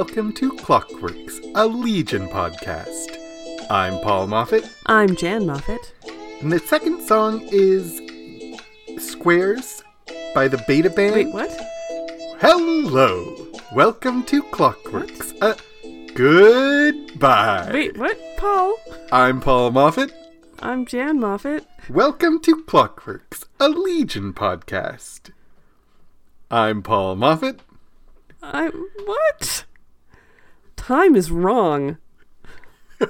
welcome to Clockworks, a Legion podcast. I'm Paul Moffat, I'm Jan Moffat. and the second song is Squares by the Beta Band. Wait, what? Hello, welcome to Clockworks. Uh, goodbye. Wait, what? Paul? I'm Paul Moffat. I'm Jan Moffat. Welcome to Clockworks, a Legion podcast. I'm Paul Moffat. I what? Time is wrong.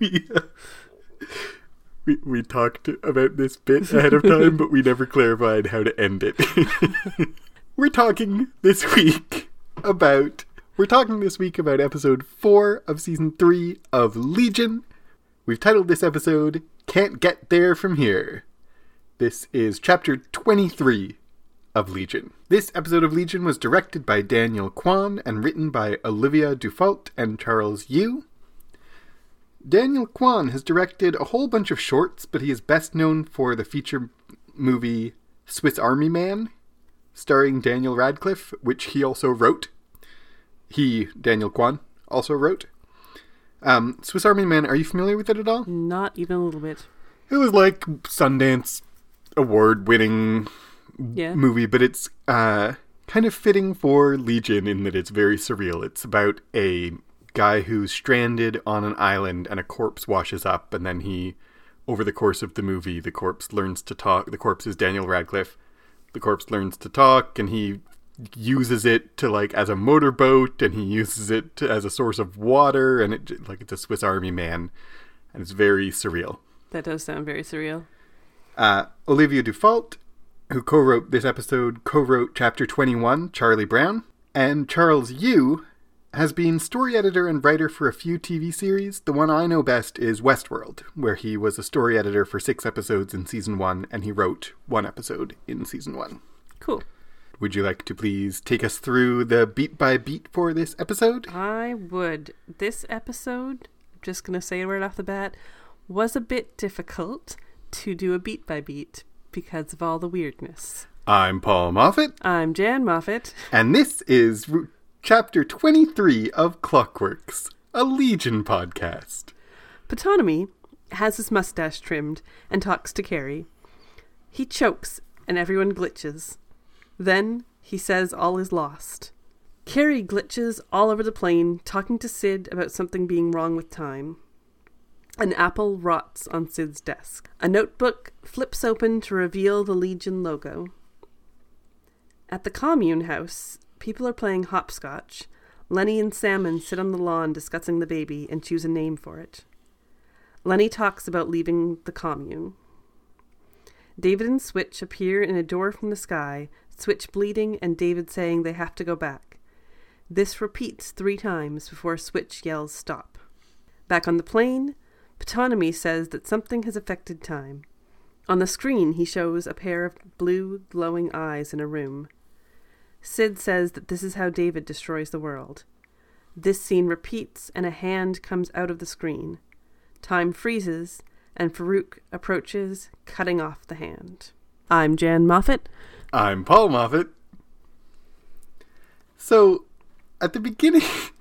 we, uh, we we talked about this bit ahead of time, but we never clarified how to end it. we're talking this week about we're talking this week about episode four of season three of Legion. We've titled this episode "Can't Get There from Here." This is chapter twenty-three of Legion. This episode of Legion was directed by Daniel Kwan and written by Olivia Dufault and Charles Yu. Daniel Kwan has directed a whole bunch of shorts, but he is best known for the feature movie Swiss Army Man, starring Daniel Radcliffe, which he also wrote. He, Daniel Kwan, also wrote. Um, Swiss Army Man, are you familiar with it at all? Not even a little bit. It was like Sundance award winning Yeah. movie, but it's uh, kind of fitting for Legion in that it's very surreal. It's about a guy who's stranded on an island and a corpse washes up, and then he, over the course of the movie, the corpse learns to talk. The corpse is Daniel Radcliffe. The corpse learns to talk, and he uses it to like as a motorboat, and he uses it to, as a source of water, and it like it's a Swiss Army man, and it's very surreal. That does sound very surreal. Uh, Olivia Dufault, who co wrote this episode, co wrote chapter 21, Charlie Brown. And Charles Yu has been story editor and writer for a few TV series. The one I know best is Westworld, where he was a story editor for six episodes in season one, and he wrote one episode in season one. Cool. Would you like to please take us through the beat by beat for this episode? I would. This episode, I'm just gonna say it right off the bat, was a bit difficult to do a beat by beat because of all the weirdness. I'm Paul Moffat, I'm Jan Moffat. and this is Ru- chapter 23 of Clockworks, a Legion podcast. Ptonomy has his mustache trimmed and talks to Kerry. He chokes and everyone glitches. Then he says all is lost. Kerry glitches all over the plane, talking to Syd about something being wrong with time. An apple rots on Syd's desk. A notebook flips open to reveal the Legion logo. At the commune house, people are playing hopscotch. Lenny and Salmon sit on the lawn discussing the baby and choose a name for it. Lenny talks about leaving the commune. David and Switch appear in a door from the sky, Switch bleeding and David saying they have to go back. This repeats three times before Switch yells stop. Back on the plane, Ptonomy says that something has affected time. On the screen, he shows a pair of blue, glowing eyes in a room. Syd says that this is how David destroys the world. This scene repeats, and a hand comes out of the screen. Time freezes, and Farouk approaches, cutting off the hand. I'm Jan Moffat. I'm Paul Moffat. So, at the beginning,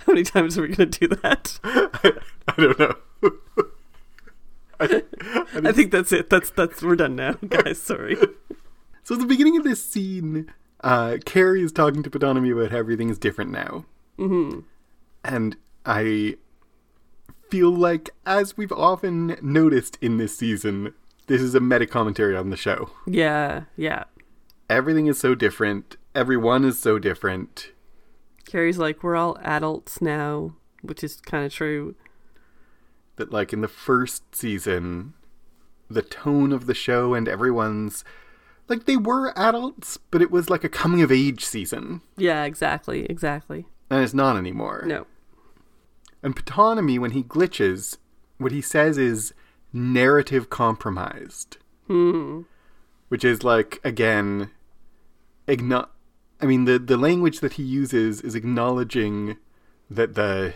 How many times are we going to do that? I don't know. I, I I think that's it. That's that's we're done now, guys. Sorry. so, at the beginning of this scene, uh, Kerry is talking to Ptonomy about how everything is different now. hmm And I feel like, as we've often noticed in this season, this is a meta commentary on the show. Yeah, yeah. Everything is so different, everyone is so different. Kerry's like, we're all adults now, which is kind of true. that like in the first season the tone of the show and everyone's like they were adults but it was like a coming of age season Yeah, exactly, exactly. and it's not anymore No. and Ptonomy when he glitches what he says is narrative compromised Hmm. which is like again igno- I mean the the language that he uses is acknowledging that the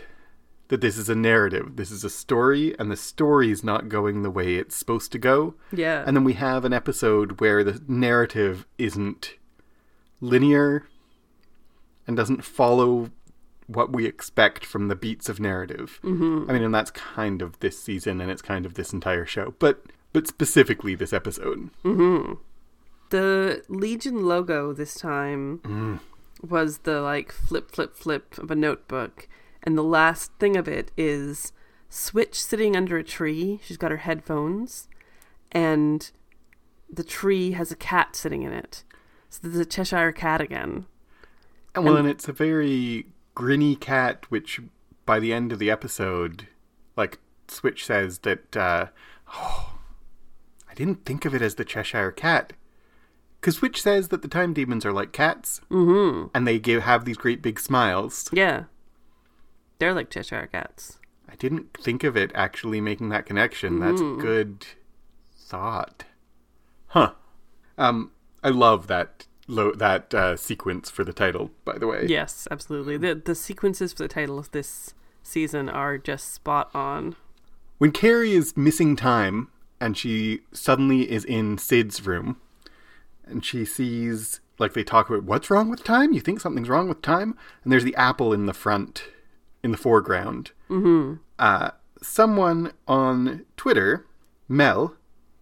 that this is a narrative this is a story and the story is not going the way it's supposed to go Yeah. And then we have an episode where the narrative isn't linear and doesn't follow what we expect from the beats of narrative. Mm-hmm. I mean, and that's kind of this season, and it's kind of this entire show, but but specifically this episode. The Legion logo this time was the like flip, flip, flip of a notebook. And the last thing of it is Switch sitting under a tree. She's got her headphones. And the tree has a cat sitting in it. So there's a Cheshire cat again. And well, and it's a very grinny cat, which by the end of the episode, like Switch says that, uh, oh, I didn't think of it as the Cheshire cat. Because Switch says that the time demons are like cats, Mm-hmm. and they give have these great big smiles. Yeah. They're like Cheshire cats. I didn't think of it actually making that connection. That's good thought. Huh. Um, I love that lo- that uh, sequence for the title. By the way, Yes, absolutely. The the sequences for the title of this season are just spot on. when Kerry is missing time and she suddenly is in Syd's room, and she sees like they talk about what's wrong with time. You think something's wrong with time, and there's the apple in the front, in the foreground. Mm-hmm. Uh, someone on Twitter, Mel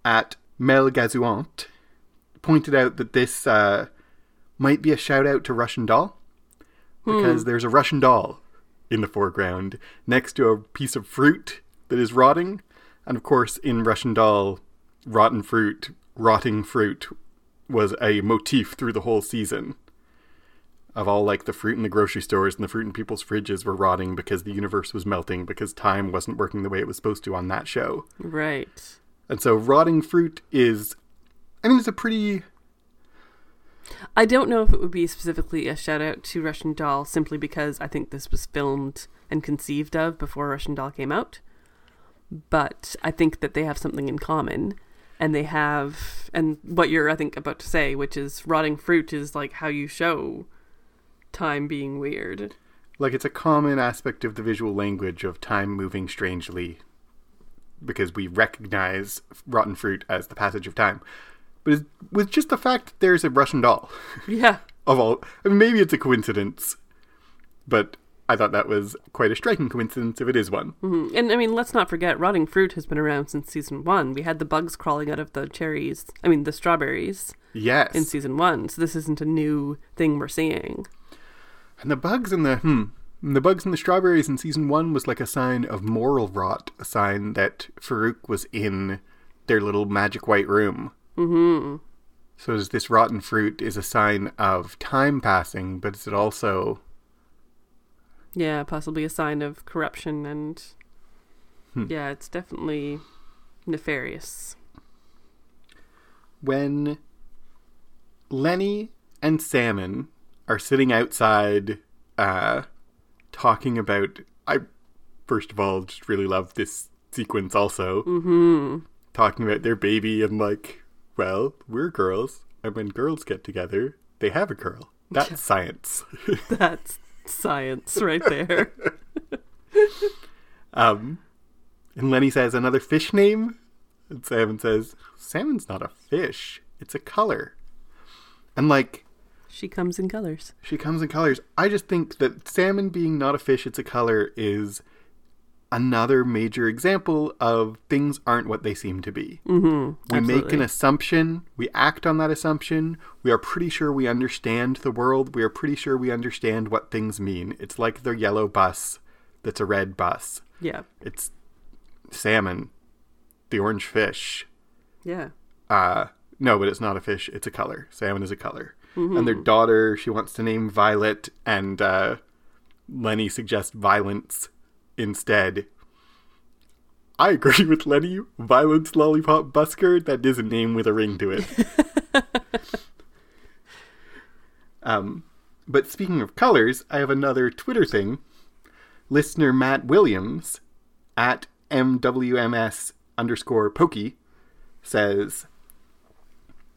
at Mel Gazuant, pointed out that this uh, might be a shout out to Russian Doll because there's a Russian doll in the foreground next to a piece of fruit that is rotting. And of course, in Russian Doll, rotten fruit, rotting fruit was a motif through the whole season. Of all like the fruit in the grocery stores and the fruit in people's fridges were rotting because the universe was melting because time wasn't working the way it was supposed to on that show. Right. And so rotting fruit is I mean it's a pretty I don't know if it would be specifically a shout out to Russian Doll simply because I think this was filmed and conceived of before Russian Doll came out. But I think that they have something in common. And they have, and what you're, I think, about to say, which is rotting fruit is like how you show time being weird. like it's a common aspect of the visual language of time moving strangely because we recognize rotten fruit as the passage of time. But with just the fact that there's a Russian doll Yeah. of all, I mean, maybe it's a coincidence, but I thought that was quite a striking coincidence if it is one. Mhm. And I mean, let's not forget, rotting fruit has been around since season one. We had the bugs crawling out of the cherries, I mean, the strawberries Yes. in season one. So this isn't a new thing we're seeing. And the bugs in the hmm, the bugs in the strawberries in season one was like a sign of moral rot, a sign that Farouk was in their little magic white room. Mm-hmm. So is this rotten fruit is a sign of time passing, but is it also Yeah, possibly a sign of corruption and yeah, it's definitely nefarious. when Lenny and Salmon are sitting outside uh talking about I first of all just really love this sequence also. Mm-hmm. talking about their baby and like, well, we're girls, and when girls get together, they have a girl. That's science. That's science right there. um, and Lenny says another fish name, and Salmon says salmon's not a fish; it's a color. And like she comes in colors. she comes in colors. I just think that salmon being not a fish, it's a color is another major example of things aren't what they seem to be. Mm-hmm. We make an assumption, we act on that assumption, we are pretty sure we understand the world, we are pretty sure we understand what things mean. It's like the yellow bus that's a red bus. Yeah. It's salmon, the orange fish. Yeah. Uh no, but it's not a fish, it's a color. Salmon is a color. And their daughter, she wants to name Violet and uh Lenny suggests violence instead. I agree with Lenny. Violence Lollipop Busker, that is a name with a ring to it. um, but speaking of colors, I have another Twitter thing. Listener Matt Williams at MWMS underscore Pokey says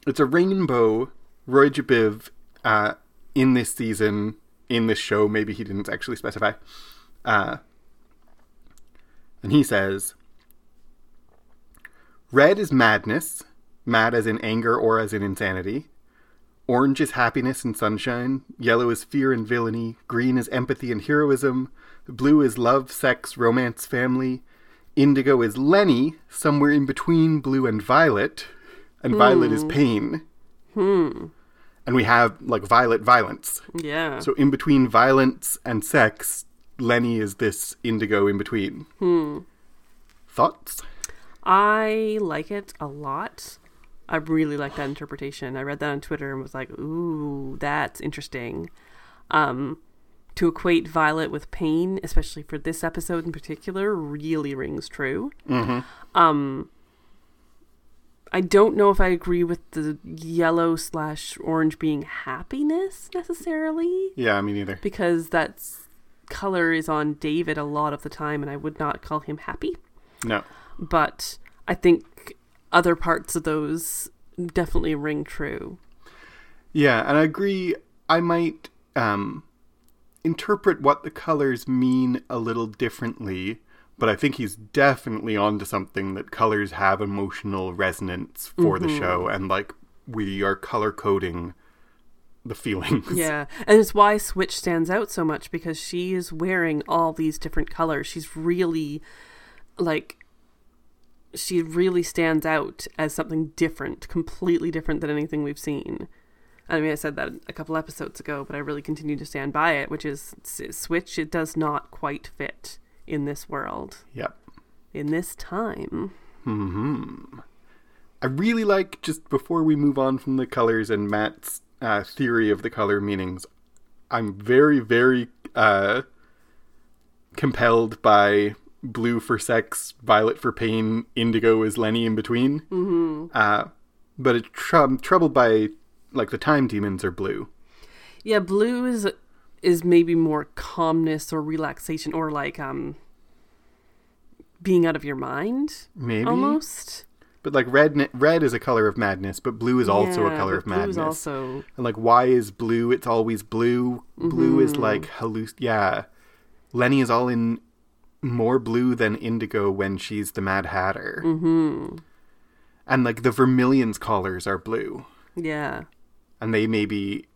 it's a rainbow Roy G. Biv uh, in this season, in this show. Maybe he didn't actually specify. Uh, and he says, Red is madness, mad as in anger or as in insanity. Orange is happiness and sunshine. Yellow is fear and villainy. Green is empathy and heroism. Blue is love, sex, romance, family. Indigo is Lenny, somewhere in between blue and violet. And violet is pain. Hmm. And we have like violet violence. Yeah. So in between violence and sex, Lenny is this indigo in between. hmm. Thoughts? I like it a lot. I really like that interpretation. I read that on Twitter and was like, "Ooh, that's interesting." Um, to equate Violet with pain, especially for this episode in particular, really rings true. Mm-hmm. Um, I don't know if I agree with the yellow slash orange being happiness necessarily, Yeah, me neither. because that's color is on David a lot of the time, and I would not call him happy No. but I think other parts of those definitely ring true. Yeah, and I agree. I might um, interpret what the colors mean a little differently, but I think he's definitely onto something that colors have emotional resonance for the show, and like we are color coding the feelings. Yeah, and it's why Switch stands out so much because she is wearing all these different colors. She's really like she really stands out as something different, completely different than anything we've seen. I mean, I said that a couple episodes ago, but I really continue to stand by it, which is Switch. It does not quite fit in this world, Yep. in this time. Hmm. I really like just before we move on from the colors and Matt's uh, theory of the color meanings. I'm very, very uh, compelled by blue for sex, violet for pain, indigo is Lenny in between. Mm-hmm. Uh, but it's tr- troubled by like the time demons are blue. Yeah, blue is is maybe more calmness or relaxation or like um being out of your mind Maybe, almost. But like red, red is a color of madness, but blue is also a color of blue madness. is also And like, why is blue? It's always blue. Blue is Mm-hmm. like halluc. Yeah, Lenny is all in more blue than indigo when she's the Mad Hatter. hmm And like the Vermillion's collars are blue, yeah. and they may be.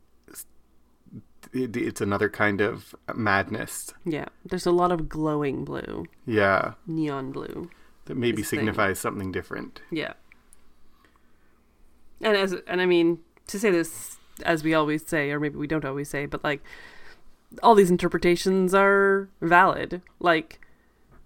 it- It's another kind of madness. Yeah. There's a lot of glowing blue, Yeah, neon blue. That maybe This thing. signifies something different. Yeah. And as and I mean to say this as we always say, or maybe we don't always say, but like all these interpretations are valid. Like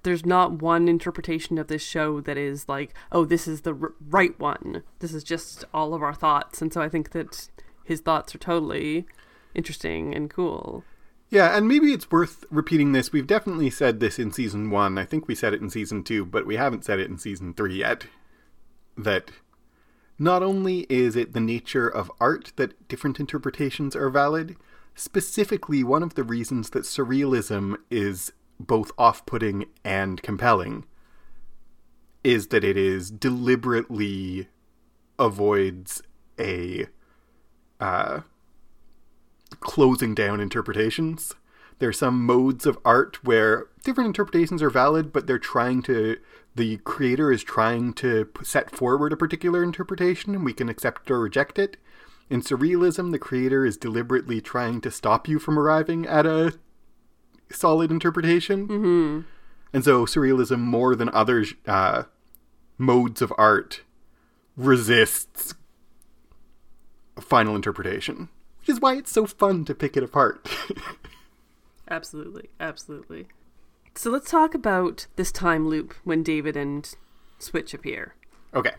there's not one interpretation of this show that is like, oh, this is the r- right one. This is just all of our thoughts, and so I think that his thoughts are totally interesting and cool. Yeah, and maybe it's worth repeating this. We've definitely said this in season one. I think we said it in season two, but we haven't said it in season three yet. That not only is it the nature of art that different interpretations are valid, specifically, one of the reasons that surrealism is both off putting and compelling is that it is deliberately avoids a uh, closing down interpretations. There are some modes of art where different interpretations are valid, but they're trying to, the creator is trying to set forward a particular interpretation, and we can accept or reject it. In surrealism, the creator is deliberately trying to stop you from arriving at a solid interpretation. Mm-hmm. And so, surrealism, more than other uh, modes of art, resists final interpretation, which is why it's so fun to pick it apart. Absolutely, absolutely. So let's talk about this time loop when David and Switch appear. okay.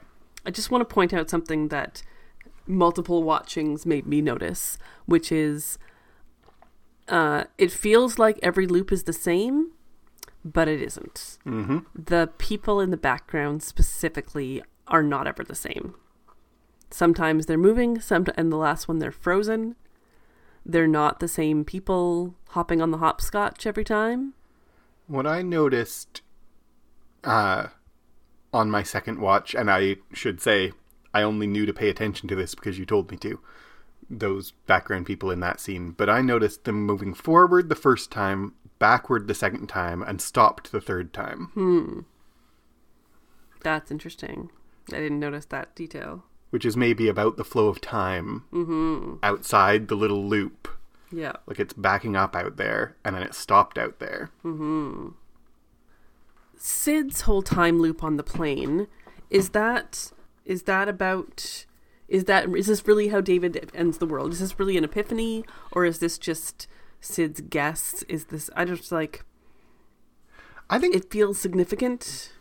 I just want to point out something that multiple watchings made me notice, which is uh, it feels like every loop is the same, but it isn't. Mm-hmm. The people in the background specifically are not ever the same. Sometimes they're moving, some and the last one they're frozen. They're not the same people hopping on the hopscotch every time. What I noticed uh, on my second watch, and I should say I only knew to pay attention to this because you told me to, those background people in that scene, but I noticed them moving forward the first time, backward the second time, and stopped the third time. Hmm. That's interesting. I didn't notice that detail. Which is maybe about the flow of time mm-hmm. outside the little loop. Yeah. Like it's backing up out there, and then it stopped out there. Mm-hmm. Syd's whole time loop on the plane is that is that about is that is this really how David ends the world? Is this really an epiphany or is this just Syd's guess? Is this I just like I think. it feels significant.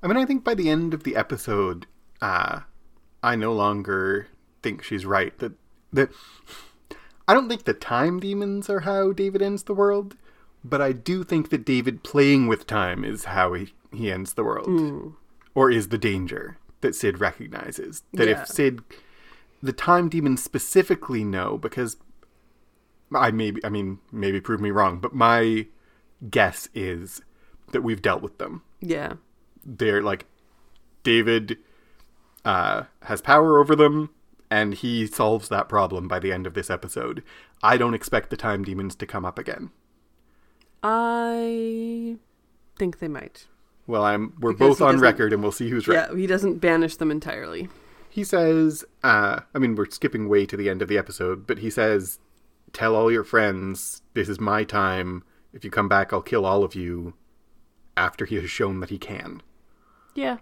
I mean, I think by the end of the episode, uh, I no longer think she's right. That that I don't think the time demons are how David ends the world, but I do think that David playing with time is how he, he ends the world, or is the danger that Syd recognizes. That Yeah. if Syd, the time demons specifically know because I maybe I mean maybe prove me wrong, but my guess is that we've dealt with them Yeah. they're like David uh, has power over them, and he solves that problem by the end of this episode. I don't expect the time demons to come up again. I think they might. Well, I'm we're Because both on record, and we'll see who's right. Yeah, he doesn't banish them entirely. He says, uh, I mean, we're skipping way to the end of the episode, but he says, "Tell all your friends this is my time. If you come back, I'll kill all of you." After he has shown that he can. Yeah.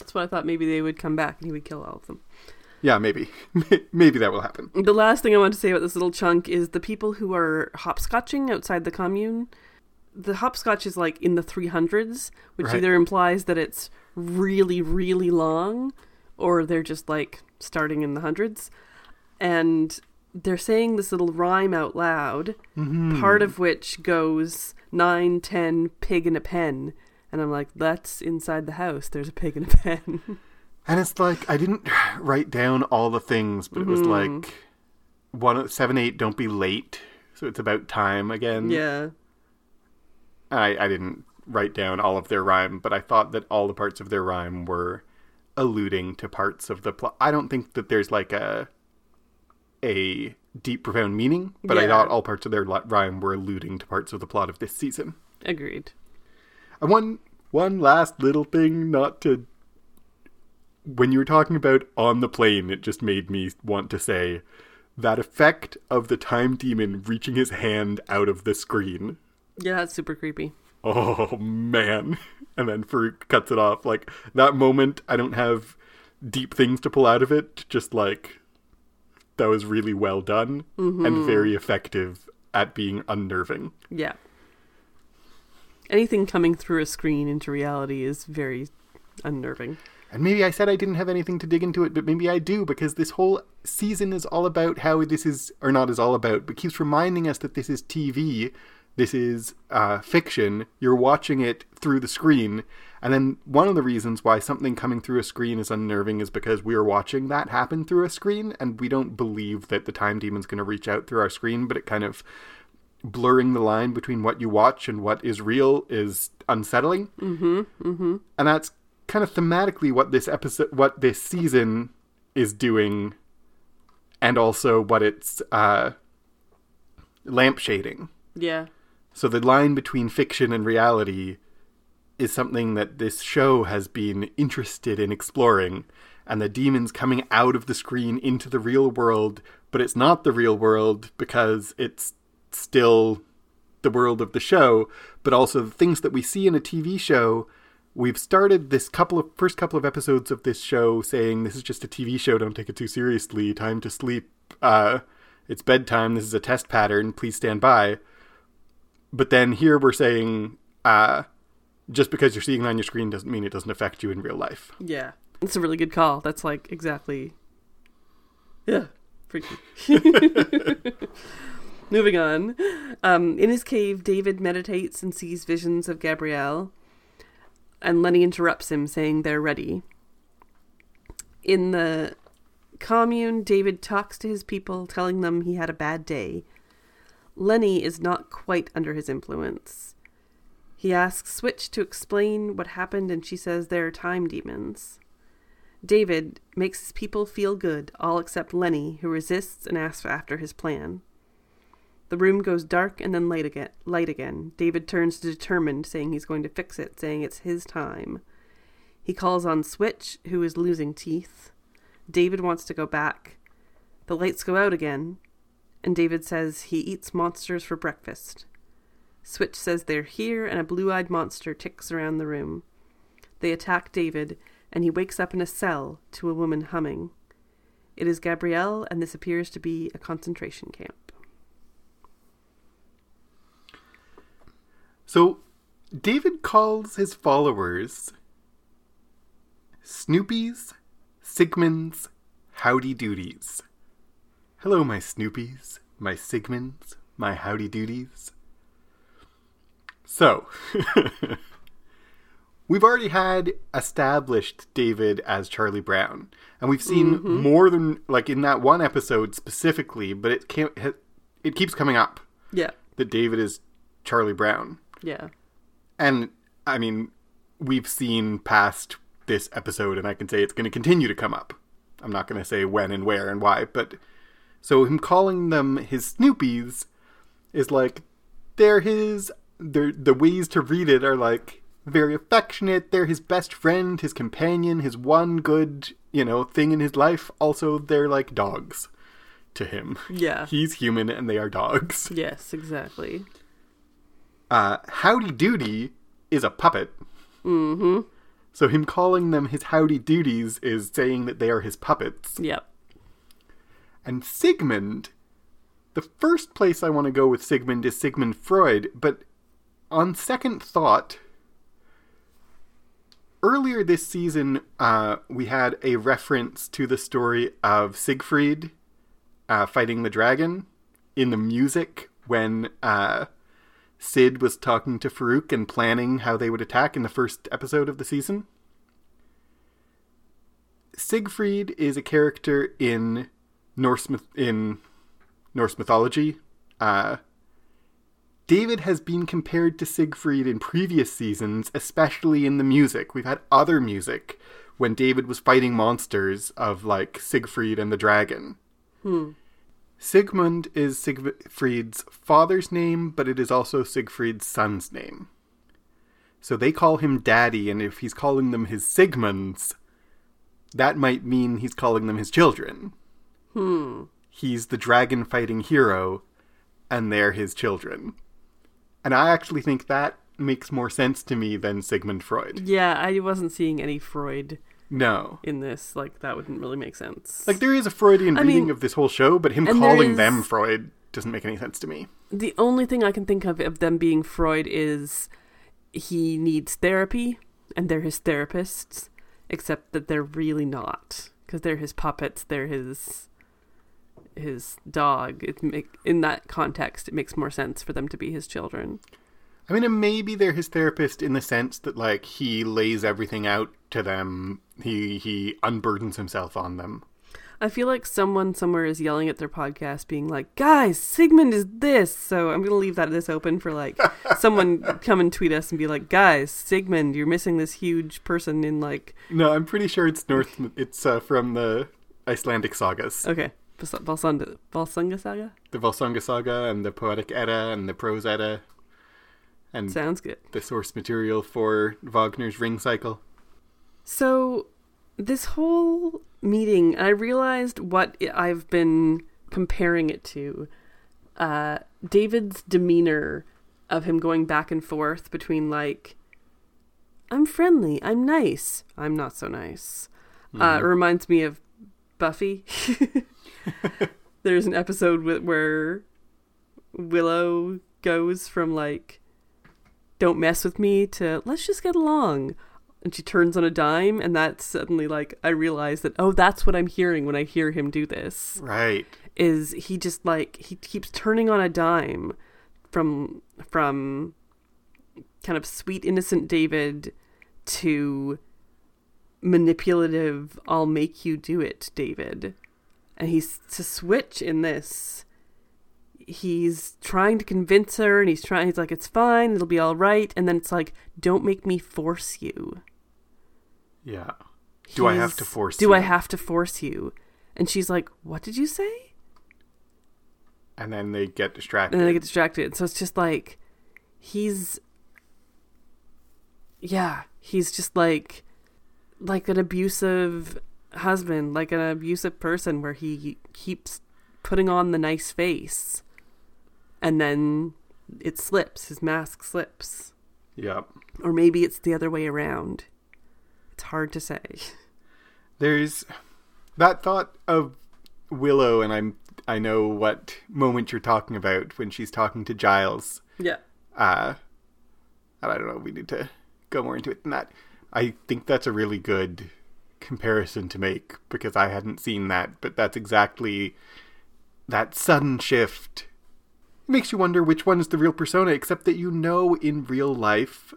That's what I thought maybe they would come back and he would kill all of them. Yeah, maybe, maybe that will happen. The last thing I want to say about this little chunk is the people who are hopscotching outside the commune. The hopscotch is like in the 300s, which Right. either implies that it's really, really long or they're just like starting in the hundreds. And they're saying this little rhyme out loud, mm-hmm. part of which goes nine, ten, pig in a pen. And I'm like, that's inside the house. There's a pig in a pen. And it's like I didn't write down all the things, but it was Mm-hmm. like one seven eight. Don't be late. So it's about time again. yeah. I I didn't write down all of their rhyme, but I thought that all the parts of their rhyme were alluding to parts of the plot. I don't think that there's like a a deep profound meaning, but I thought all parts of their rhyme were alluding to parts of the plot of this season. Agreed. And one one last little thing, not to. When you were talking about on the plane, it just made me want to say that effect of the time demon reaching his hand out of the screen. Yeah, that's super creepy. Oh man! And then Farouk cuts it off. Like that moment, I don't have deep things to pull out of it. Just like that was really well done and mm-hmm. very effective at being unnerving. Yeah. Anything coming through a screen into reality is very unnerving. And maybe I said I didn't have anything to dig into it, but maybe I do because this whole season is all about how this is, or not is all about, but keeps reminding us that this is TV, this is uh, fiction. You're watching it through the screen. And then one of the reasons why something coming through a screen is unnerving is because we are watching that happen through a screen, and we don't believe that the time demon's going to reach out through our screen, but it kind of blurring the line between what you watch and what is real is unsettling. Mm-hmm. Mm-hmm. And that's kind of thematically what this episode, what this season is doing, and also what it's uh, lampshading. Yeah. So the line between fiction and reality is something that this show has been interested in exploring. And the demons coming out of the screen into the real world, but it's not the real world because it's still the world of the show, but also the things that we see in a TV show. We've started this couple of first couple of episodes of this show saying this is just a TV show, don't take it too seriously, time to sleep, uh, it's bedtime, this is a test pattern, please stand by. But then here we're saying, uh, just because you're seeing it on your screen doesn't mean it doesn't affect you in real life. Yeah. It's a really good call. That's like exactly. Yeah. Freaky. Moving on. Um, in his cave, David meditates and sees visions of Gabrielle. And Lenny interrupts him, saying they're ready. In the commune, David talks to his people, telling them he had a bad day. Lenny is not quite under his influence. He asks Switch to explain what happened, and she says they're time demons. David makes his people feel good, all except Lenny, who resists and asks after his plan. The room goes dark and then light again. Light again. David turns determined, saying he's going to fix it, saying it's his time. He calls on Switch, who is losing teeth. David wants to go back. The lights go out again, and David says he eats monsters for breakfast. Switch says they're here, and a blue eyed monster ticks around the room. They attack David, and he wakes up in a cell to a woman humming. It is Gabrielle, and this appears to be a concentration camp. So, David calls his followers Snoopies, Sigmunds, Howdy Doodies. Hello, my Snoopies, my Sigmunds, my Howdy Doodies. So, we've already had established David as Charlie Brown, and we've seen mm-hmm. more than like in that one episode specifically, but it can't. It keeps coming up Yeah, that David is Charlie Brown. Yeah, And I mean, we've seen past this episode, and I can say it's going to continue to come up. I'm not going to say when and where and why, but so him calling them his Snoopies is like they're his. They're, the ways to read it are like very affectionate. They're his best friend, his companion, his one good you know thing in his life. Also, they're like dogs to him. yeah. He's human, and they are dogs. yes, exactly. Uh, Howdy Doody is a puppet. Mm-hmm. So him calling them his Howdy Doodies is saying that they are his puppets. Yep. And Sigmund, the first place I want to go with Sigmund is Sigmund Freud, but on second thought, earlier this season uh, we had a reference to the story of Siegfried uh, fighting the dragon in the music when uh, Syd was talking to Farouk and planning how they would attack in the first episode of the season. Siegfried is a character in Norse myth- in Norse mythology. Uh, David has been compared to Siegfried in previous seasons, especially in the music. We've had other music when David was fighting monsters of like Siegfried and the dragon. Hmm. Sigmund is Siegfried's father's name, but it is also Siegfried's son's name. So they call him Daddy, and if he's calling them his Sigmunds, that might mean he's calling them his children. Hmm. He's the dragon fighting hero, and they're his children. And I actually think that makes more sense to me than Sigmund Freud. Yeah, I wasn't seeing any Freud No. in this. Like that wouldn't really make sense. Like, there is a Freudian I reading mean- of this whole show, but him calling is- them Freud doesn't make any sense to me. the only thing I can think of of them being Freud is he needs therapy and they're his therapists, except that they're really not because they're his puppets. They're his his dog. It make, in that context, it makes more sense for them to be his children. I mean, maybe they're his therapist in the sense that like he lays everything out to them. He he unburdens himself on them. I feel like someone somewhere is yelling at their podcast, being like, "Guys, Sigmund is this." So I'm gonna leave that this open for like someone come and tweet us and be like, "Guys, Sigmund, you're missing this huge person in like." No, I'm pretty sure it's North. It's uh, from the Icelandic sagas, Okay, Val- Valsunda Valsunga Saga the Volsunga saga, and the Poetic Edda, and the Prose Edda, and sounds good. the source material for Wagner's Ring Cycle. So this whole meeting, I realized what I've been comparing it to. Uh, David's demeanor of him going back and forth between like, I'm friendly, I'm nice, I'm not so nice. Uh, it reminds me of Buffy. There's an episode with, where Willow goes from like, don't mess with me to let's just get along and she turns on a dime and that's suddenly like i realize that oh that's what i'm hearing when i hear him do this Right. is he just like he keeps turning on a dime from from kind of sweet innocent david to manipulative i'll make you do it david and he's to switch in this he's trying to convince her and he's trying he's like it's fine it'll be all right and then it's like don't make me force you Yeah. Do I have to force you? do you? i have to force you and she's like what did you say And then they get distracted. and then they get distracted so it's just like he's yeah he's just like like an abusive husband, like an abusive person where he keeps putting on the nice face and then it slips, his mask slips. Yeah. Or maybe it's the other way around. It's hard to say. There's that thought of Willow, and I'm I know what moment you're talking about when she's talking to Giles. Yeah. Uh, and I don't know. We need to go more into it than that. I think that's a really good comparison to make because I hadn't seen that, but that's exactly that sudden shift. Makes you wonder which one is the real persona, except that you know in real life,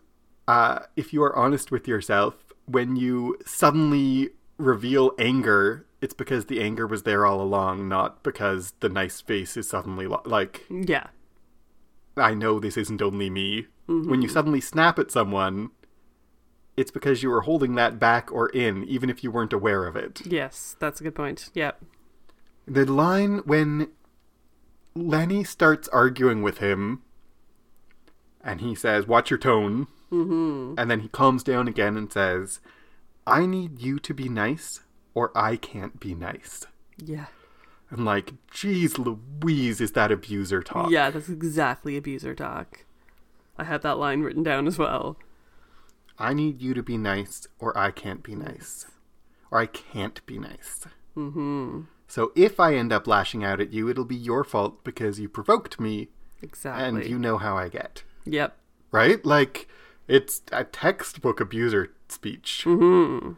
uh, if you are honest with yourself, when you suddenly reveal anger, it's because the anger was there all along, not because the nice face is suddenly lo- like, Yeah. I know this isn't only me. When you suddenly snap at someone, it's because you were holding that back or in, even if you weren't aware of it. Yes, that's a good point. Yep. The line when Lenny starts arguing with him and he says, Watch your tone. Mm-hmm. And then he calms down again and says, I need you to be nice or I can't be nice. Yeah. I'm like, geez Louise, is that abuser talk? Yeah, that's exactly abuser talk. I have that line written down as well. I need you to be nice or I can't be nice. Or I can't be nice. Mm-hmm. So if I end up lashing out at you, it'll be your fault because you provoked me Exactly. and you know how I get. Yep. Right? Like, it's a textbook abuser speech. Mm-hmm.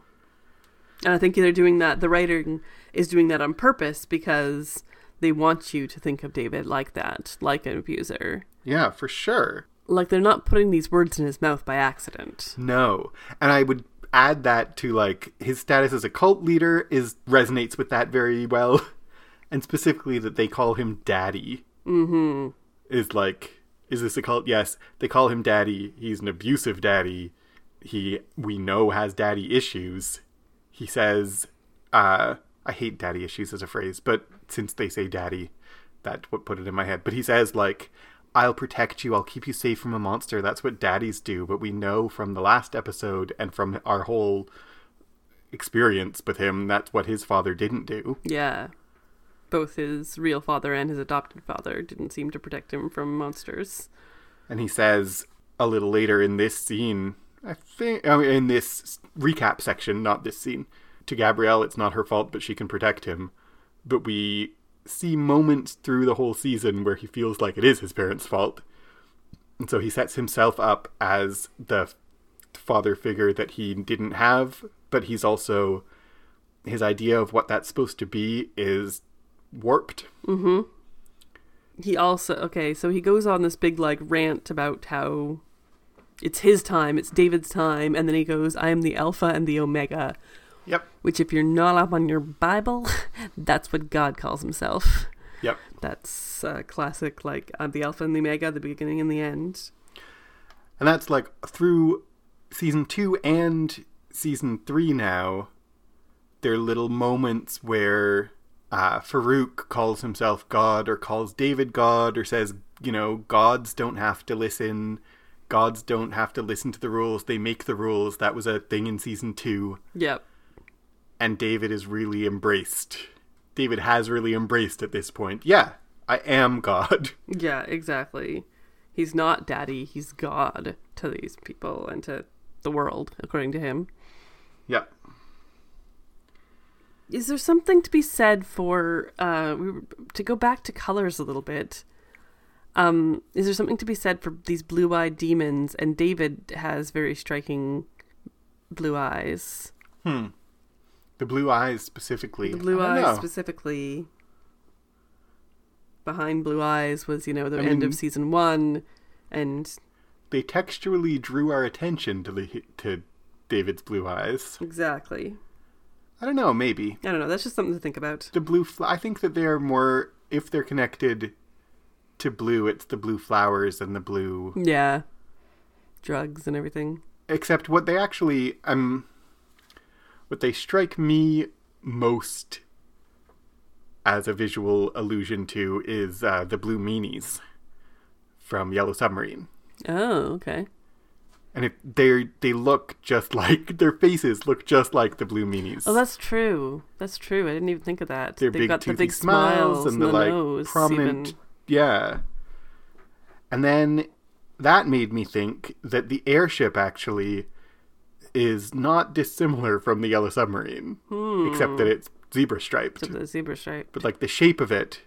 And I think they're doing that. The writing is doing that on purpose because they want you to think of David like that, like an abuser. Yeah, for sure. Like they're not putting these words in his mouth by accident. No. And I would add that to like his status as a cult leader is resonates with that very well. And specifically that they call him daddy. Mm-hmm. is like is this a cult yes they call him daddy he's an abusive daddy he we know has daddy issues he says uh i hate daddy issues as a phrase but since they say daddy that's what put it in my head but he says like i'll protect you i'll keep you safe from a monster that's what daddies do but we know from the last episode and from our whole experience with him that's what his father didn't do Yeah. Both his real father and his adopted father didn't seem to protect him from monsters. And he says a little later in this scene, I think, I mean, in this recap section, not this scene, to Gabrielle, it's not her fault, but she can protect him. But we see moments through the whole season where he feels like it is his parents' fault. And so he sets himself up as the father figure that he didn't have, but he's also. His idea of what that's supposed to be is warped. Mm-hmm. He also okay, so he goes on this big like rant about how it's his time, it's David's time, and then he goes, "I am the Alpha and the Omega," Yep. which, if you're not up on your Bible, that's what God calls himself. Yep. That's uh, classic, like I'm the Alpha and the Omega, the beginning and the end. And that's like through season two and season three now, there are little moments where uh, Farouk calls himself God or calls David God or says, you know, gods don't have to listen. Gods don't have to listen to the rules. They make the rules. That was a thing in season two. Yep. And David is really embraced. David has really embraced at this point. Yeah, I am God. Yeah, exactly. He's not daddy, he's God to these people and to the world, according to him. yeah. Is there something to be said for uh we were, to go back to colors a little bit? Um, is there something to be said for these blue-eyed demons? And David has very striking blue eyes. Hmm. The blue eyes specifically. The blue eyes know. specifically. Behind blue eyes was you know the I end mean- of season one, and they textually drew our attention to the to David's blue eyes. exactly. I don't know, maybe I don't know. That's just something to think about. the blue. Fl- I think that they are more if they're connected to blue. It's the blue flowers and the blue. Yeah, drugs and everything. Except what they actually um, what they strike me most as a visual allusion to is uh, the blue meanies from Yellow Submarine. Oh, okay. and it, they they look just like their faces look just like the blue meanies. Oh, that's true. That's true. I didn't even think of that. They're They've big got the big smiles smiles and and the, the, like, nose. prominent- even. Yeah. And then that made me think that the airship actually is not dissimilar from the Yellow Submarine, except that it's zebra striped. The zebra stripe. But like the shape of it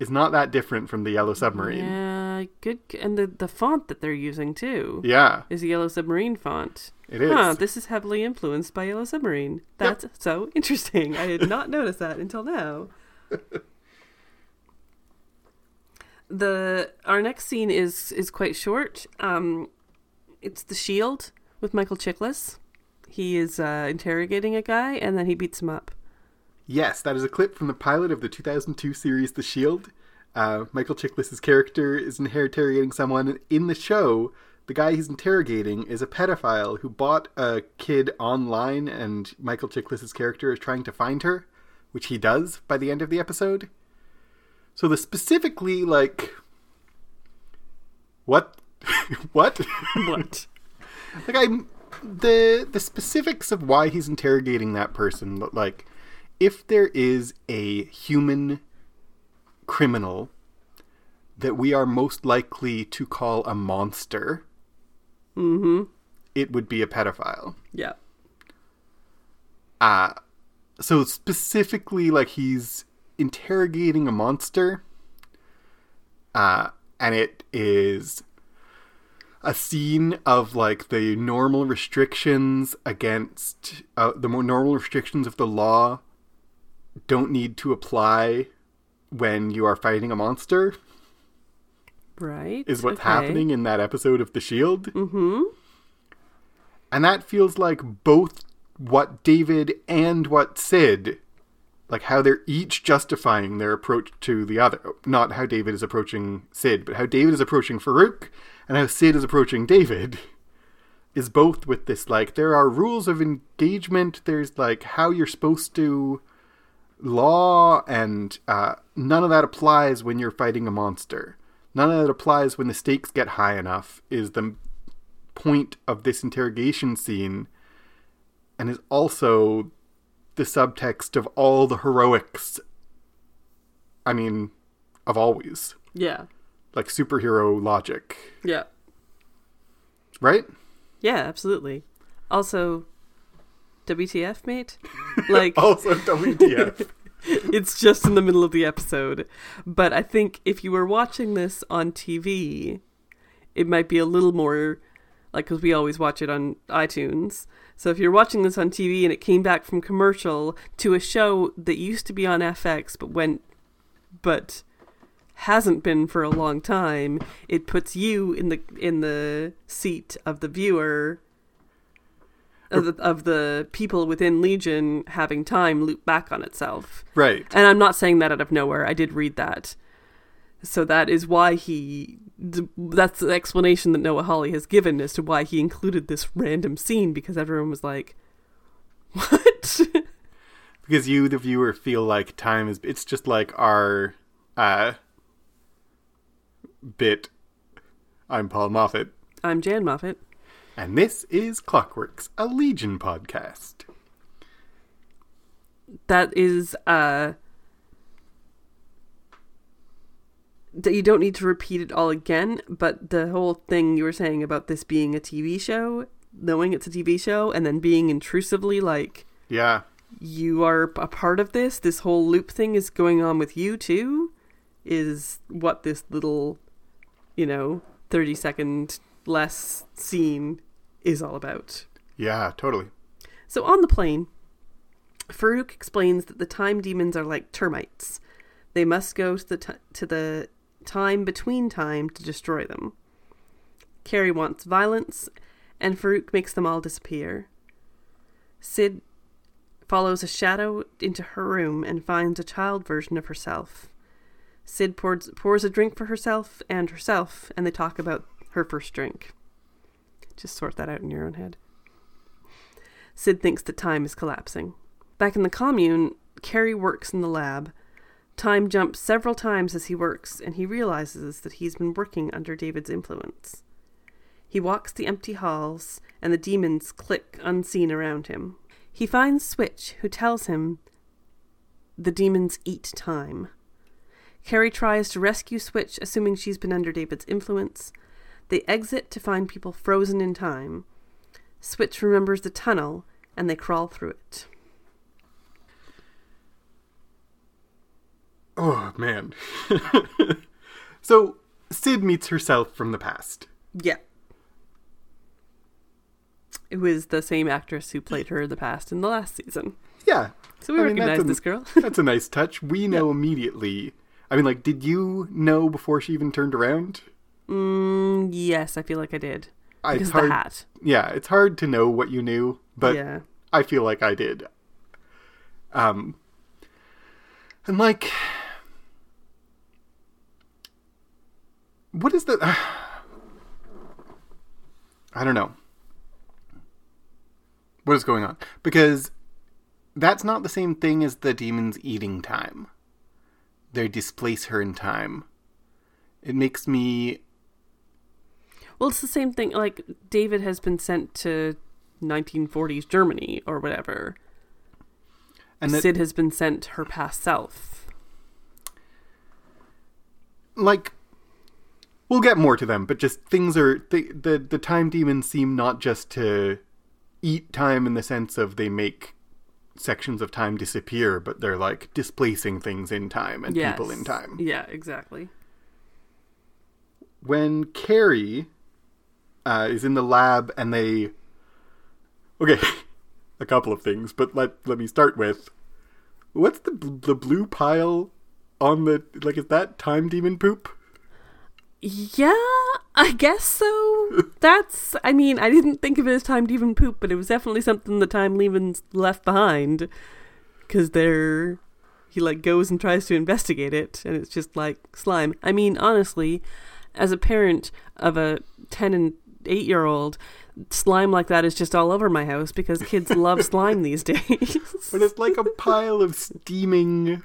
is not that different from the Yellow Submarine. Yeah, good. And the the font that they're using too Yeah, is the Yellow Submarine font. it is. Huh, this is heavily influenced by Yellow Submarine. That's so interesting. I did not notice that until now. the our next scene is is quite short. Um, it's the Shield with Michael Chiklis. He is uh, interrogating a guy, and then he beats him up. Yes, that is a clip from the pilot of the 2002 series The Shield. Uh, Michael Chiklis' character is interrogating someone. In the show, the guy he's interrogating is a pedophile who bought a kid online, and Michael Chiklis' character is trying to find her, which he does by the end of the episode. So the specifically, like. What? what? What? Like I'm the the specifics of why he's interrogating that person but like if there is a human criminal that we are most likely to call a monster mm-hmm. it would be a pedophile Yeah. uh so specifically like he's interrogating a monster uh and it is a scene of like the normal restrictions against uh, the more normal restrictions of the law don't need to apply when you are fighting a monster Right. is what's okay. happening in that episode of the shield Mm-hmm. and that feels like both what david and what syd like how they're each justifying their approach to the other not how david is approaching syd but how david is approaching farouk and how syd is approaching david is both with this like there are rules of engagement. There's like how you're supposed to law and uh, none of that applies when you're fighting a monster. None of that applies when the stakes get high enough is the point of this interrogation scene and is also the subtext of all the heroics i mean of always. Yeah. Like superhero logic Yeah. right Yeah, absolutely. Also, WTF, mate? Like, also wtf it's just in the middle of the episode. But I think if you were watching this on TV, it might be a little more like because we always watch it on iTunes. So if you're watching this on TV and it came back from commercial to a show that used to be on FX but went, but hasn't been for a long time, it puts you in the in the seat of the viewer. Of the, of the people within Legion having time loop back on itself. right And I'm not saying that out of nowhere. I did read that. So that is why he. That's the explanation that Noah Hawley has given as to why he included this random scene because everyone was like, "What?" because you the viewer feel like time is it's just like our uh bit. I'm paul moffat. I'm Jan Moffat. and this is clockworks a legion podcast. That is uh that you don't need to repeat it all again, but the whole thing you were saying about this being a TV show, knowing it's a TV show, and then being intrusively like yeah. you are a part of this, this whole loop thing is going on with you too, is what this little, you know, 30 second less scene is all about. yeah totally So on the plane, Farouk explains that the time demons are like termites. They must go to the ti to the time between time to destroy them. Kerry wants violence, and Farouk makes them all disappear. Syd follows a shadow into her room and finds a child version of herself. Syd pours, pours a drink for herself and herself, and they talk about her first drink. Just sort that out in your own head. Syd thinks that time is collapsing. Back in the commune, Cary works in the lab. Time jumps several times as he works, and he realizes that he's been working under David's influence. He walks the empty halls, and the demons click unseen around him. He finds Switch, who tells him the demons eat time. Cary tries to rescue Switch, assuming she's been under David's influence. They exit to find people frozen in time. Switch remembers the tunnel, and they crawl through it. Oh man. so Syd meets herself from the past. Yeah. It was the same actress who played her in the past in the last season. Yeah. So we I mean, recognize this girl. That's a nice touch. We know immediately. I mean, like, did you know before she even turned around? mm, yes, I feel like I did. I- Because it's of the hat. Yeah, it's hard to know what you knew, but yeah. I feel like I did. Um, and like, what is the? I don't know. What is going on? Because that's not the same thing as the demons eating time. They displace her in time. It makes me Well, it's the same thing. Like David has been sent to 1940s Germany or whatever. and that, Syd has been sent her past self. like we'll get more to them but just things are the, the the time demons seem not just to eat time in the sense of they make sections of time disappear but they're like displacing things in time and Yes. people in time Yeah, exactly. when cary uh, is in the lab and they okay a couple of things but let let me start with what's the the blue pile on the like is that time demon poop Yeah, I guess so. That's, I mean, I didn't think of it as time demon poop, but it was definitely something the time demons left behind. Because they're, he like goes and tries to investigate it, and it's just like slime. I mean, honestly, as a parent of a 10 and 8 year old, slime like that is just all over my house because kids love slime these days. But it's like a pile of steaming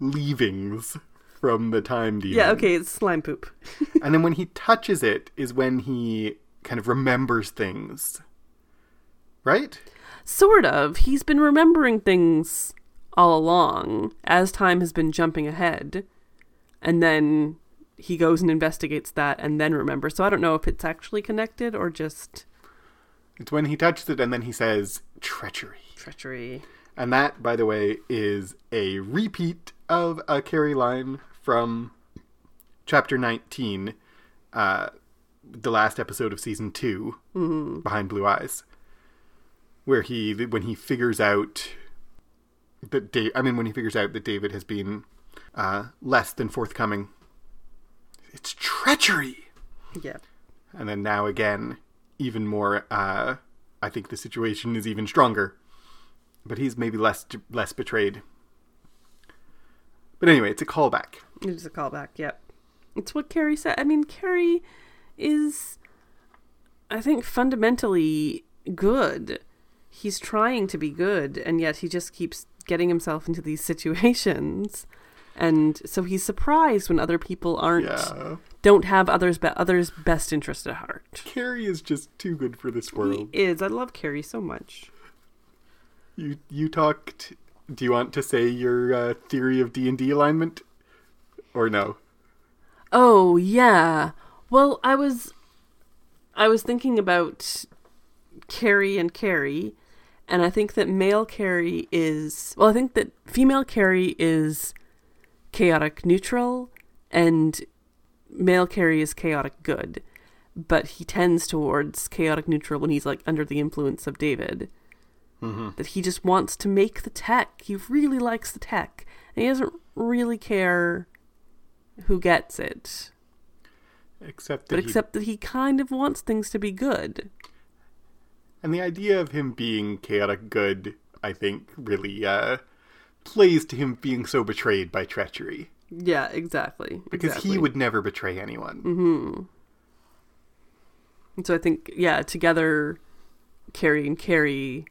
leavings from the time demon. yeah, okay, it's slime poop. and then when he touches it is when he kind of remembers things. Right? Sort of. He's been remembering things all along as time has been jumping ahead. And then he goes and investigates that and then remembers. So I don't know if it's actually connected or just It's when he touches it and then he says treachery. treachery. And that, by the way, is a repeat of a Cary line from chapter 19, uh, the last episode of season 2, Behind Blue Eyes, where he, when he figures out that, da- I mean, when he figures out that David has been uh, less than forthcoming, it's treachery! Yeah. And then now again, even more. Uh, I think the situation is even stronger, but he's maybe less less betrayed. But anyway, it's a callback. It's a callback, yep. It's what Cary said. I mean, Cary is, I think, fundamentally good. He's trying to be good, and yet he just keeps getting himself into these situations. And so he's surprised when other people aren't, Yeah, don't have others' be- others' best interest at heart. Cary is just too good for this world. He is. I love Cary so much. You you talked. Do you want to say your uh, theory of D and D alignment, or no? Oh yeah. Well, I was I was thinking about Carrie and Carrie, and I think that male Cary is well, I think that female Kerry is chaotic neutral and male Cary is chaotic good. But he tends towards chaotic neutral when he's like under the influence of David. Mm-hmm. That he just wants to make the tech. He really likes the tech. And he doesn't really care who gets it. Except that But he, except that he kind of wants things to be good. and the idea of him being chaotic good, I think, really uh, plays to him being so betrayed by treachery. Yeah, exactly. Because exactly. he would never betray anyone. Mm-hmm. And so I think, yeah, together, Carrie and Carrie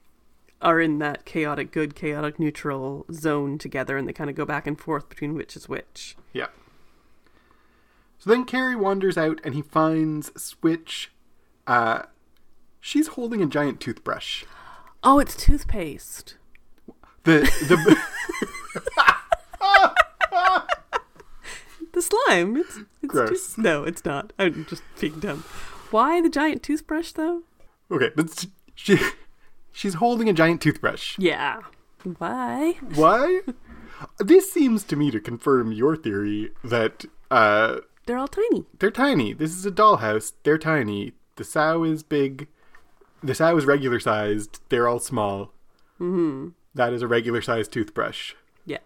are in that chaotic good, chaotic neutral zone together, and they kind of go back and forth between which is which. Yeah. So then Cary wanders out and he finds Switch Uh, she's holding a giant toothbrush. Oh, it's toothpaste. The the The slime. It's, it's Gross. no, it's not. I'm just being dumb. Why the giant toothbrush though? okay, but she she's holding a giant toothbrush. Yeah. Why? Why? this seems to me to confirm your theory that uh, They're all tiny. they're tiny. This is a dollhouse. They're tiny. The sow is big. The sow is regular sized. They're all small. Mm-hmm. That is a regular sized toothbrush. Yeah.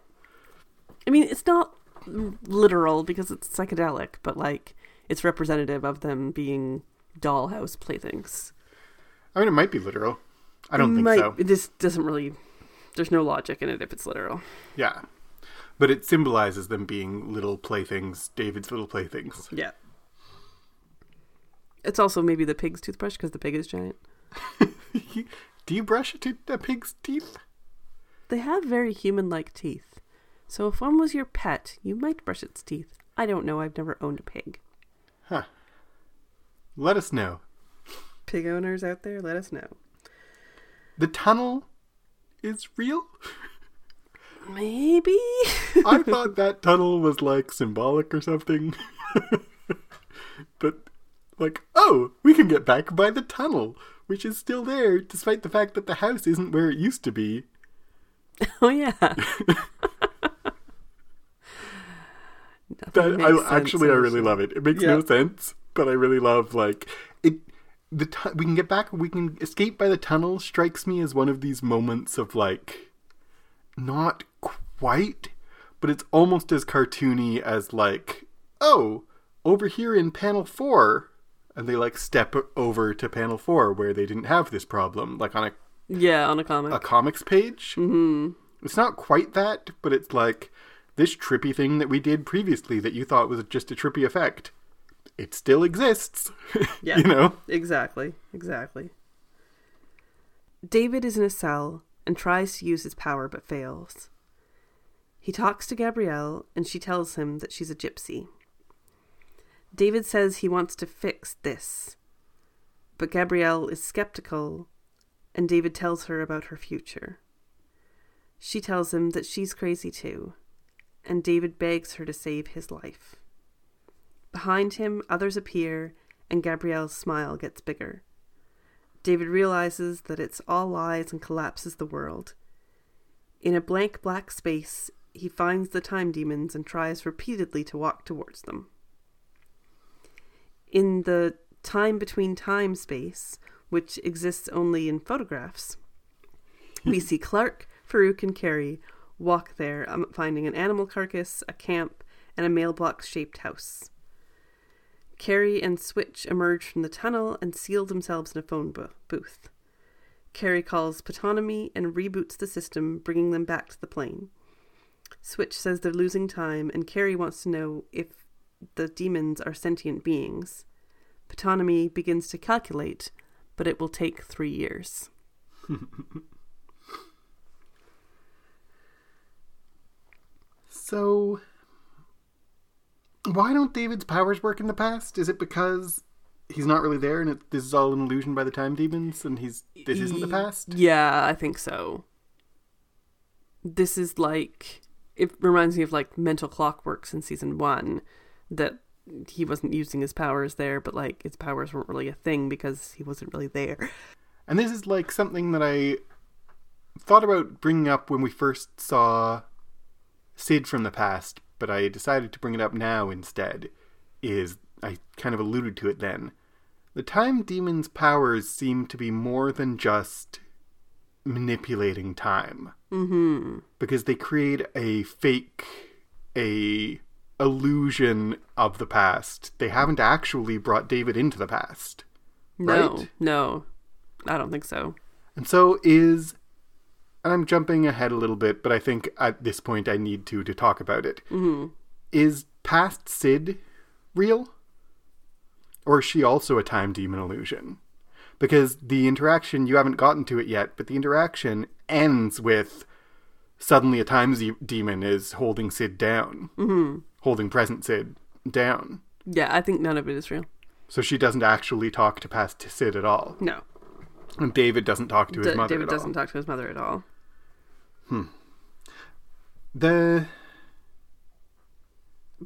I mean, it's not literal because it's psychedelic, but like it's representative of them being dollhouse playthings. I mean, it might be literal. I don't think Might- so. It just doesn't really. There's no logic in it if it's literal. Yeah. But it symbolizes them being little playthings, David's little playthings. Yeah. It's also maybe the pig's toothbrush because the pig is giant. Do you brush a, pig's teeth? They have very human-like teeth. So if one was your pet, you might brush its teeth. I don't know. I've never owned a pig. Huh. Let us know. Pig owners out there, let us know. The tunnel is real? Maybe. I thought that tunnel was like symbolic or something. but like, oh, we can get back by the tunnel, which is still there despite the fact that the house isn't where it used to be. oh yeah. That I actually I really love it. It makes Yeah. no sense, but I really love like it the tu- we can get back we can escape by the tunnel strikes me as one of these moments of like not quite but it's almost as cartoony as like oh over here in panel 4 and they like step over to panel 4 where they didn't have this problem like on a Yeah, on a comic. a comics page. Mm-hmm. It's not quite that, but it's like this trippy thing that we did previously that you thought was just a trippy effect. It still exists. Yeah. you know? Exactly. Exactly. David is in a cell and tries to use his power but fails. He talks to Gabrielle and she tells him that she's a gypsy. David says he wants to fix this, but Gabrielle is skeptical and David tells her about her future. She tells him that she's crazy too, and David begs her to save his life. Behind him, others appear, and Gabrielle's smile gets bigger. David realizes that it's all lies and collapses the world. In a blank black space, he finds the time demons and tries repeatedly to walk towards them. In the time between time space, which exists only in photographs, we see Clark, Farouk, and Kerry walk there, um, finding an animal carcass, a camp, and a mailbox shaped house. Cary and Switch emerge from the tunnel and seal themselves in a phone bo- booth. Cary calls Ptonomy and reboots the system, bringing them back to the plane. Switch says they're losing time, and Cary wants to know if the demons are sentient beings. Ptonomy begins to calculate, but it will take three years. So why don't David's powers work in the past? Is it because he's not really there and it, this is all an illusion by the time demons and he's this isn't the past? Yeah, I think so. This is like it reminds me of like mental clockworks in season one that he wasn't using his powers there, but like his powers weren't really a thing because he wasn't really there. And this is like something that I thought about bringing up when we first saw Syd from the past, but I decided to bring it up now instead. Is I kind of alluded to it then. The time demon's powers seem to be more than just manipulating time. Mm-hmm. Because they create a fake, a illusion of the past. They haven't actually brought David into the past. No, Right? no, I don't think so. And so is and I'm jumping ahead a little bit, but I think at this point I need to to talk about it. Mm-hmm. Is past Syd real? Or is she also a time demon illusion? Because the interaction, you haven't gotten to it yet, but the interaction ends with suddenly a time demon is holding Syd down, Mm-hmm. holding present Syd down. Yeah, I think none of it is real. So she doesn't actually talk to past Syd at all. No. And David doesn't talk to his D- mother David doesn't all. talk to his mother at all. The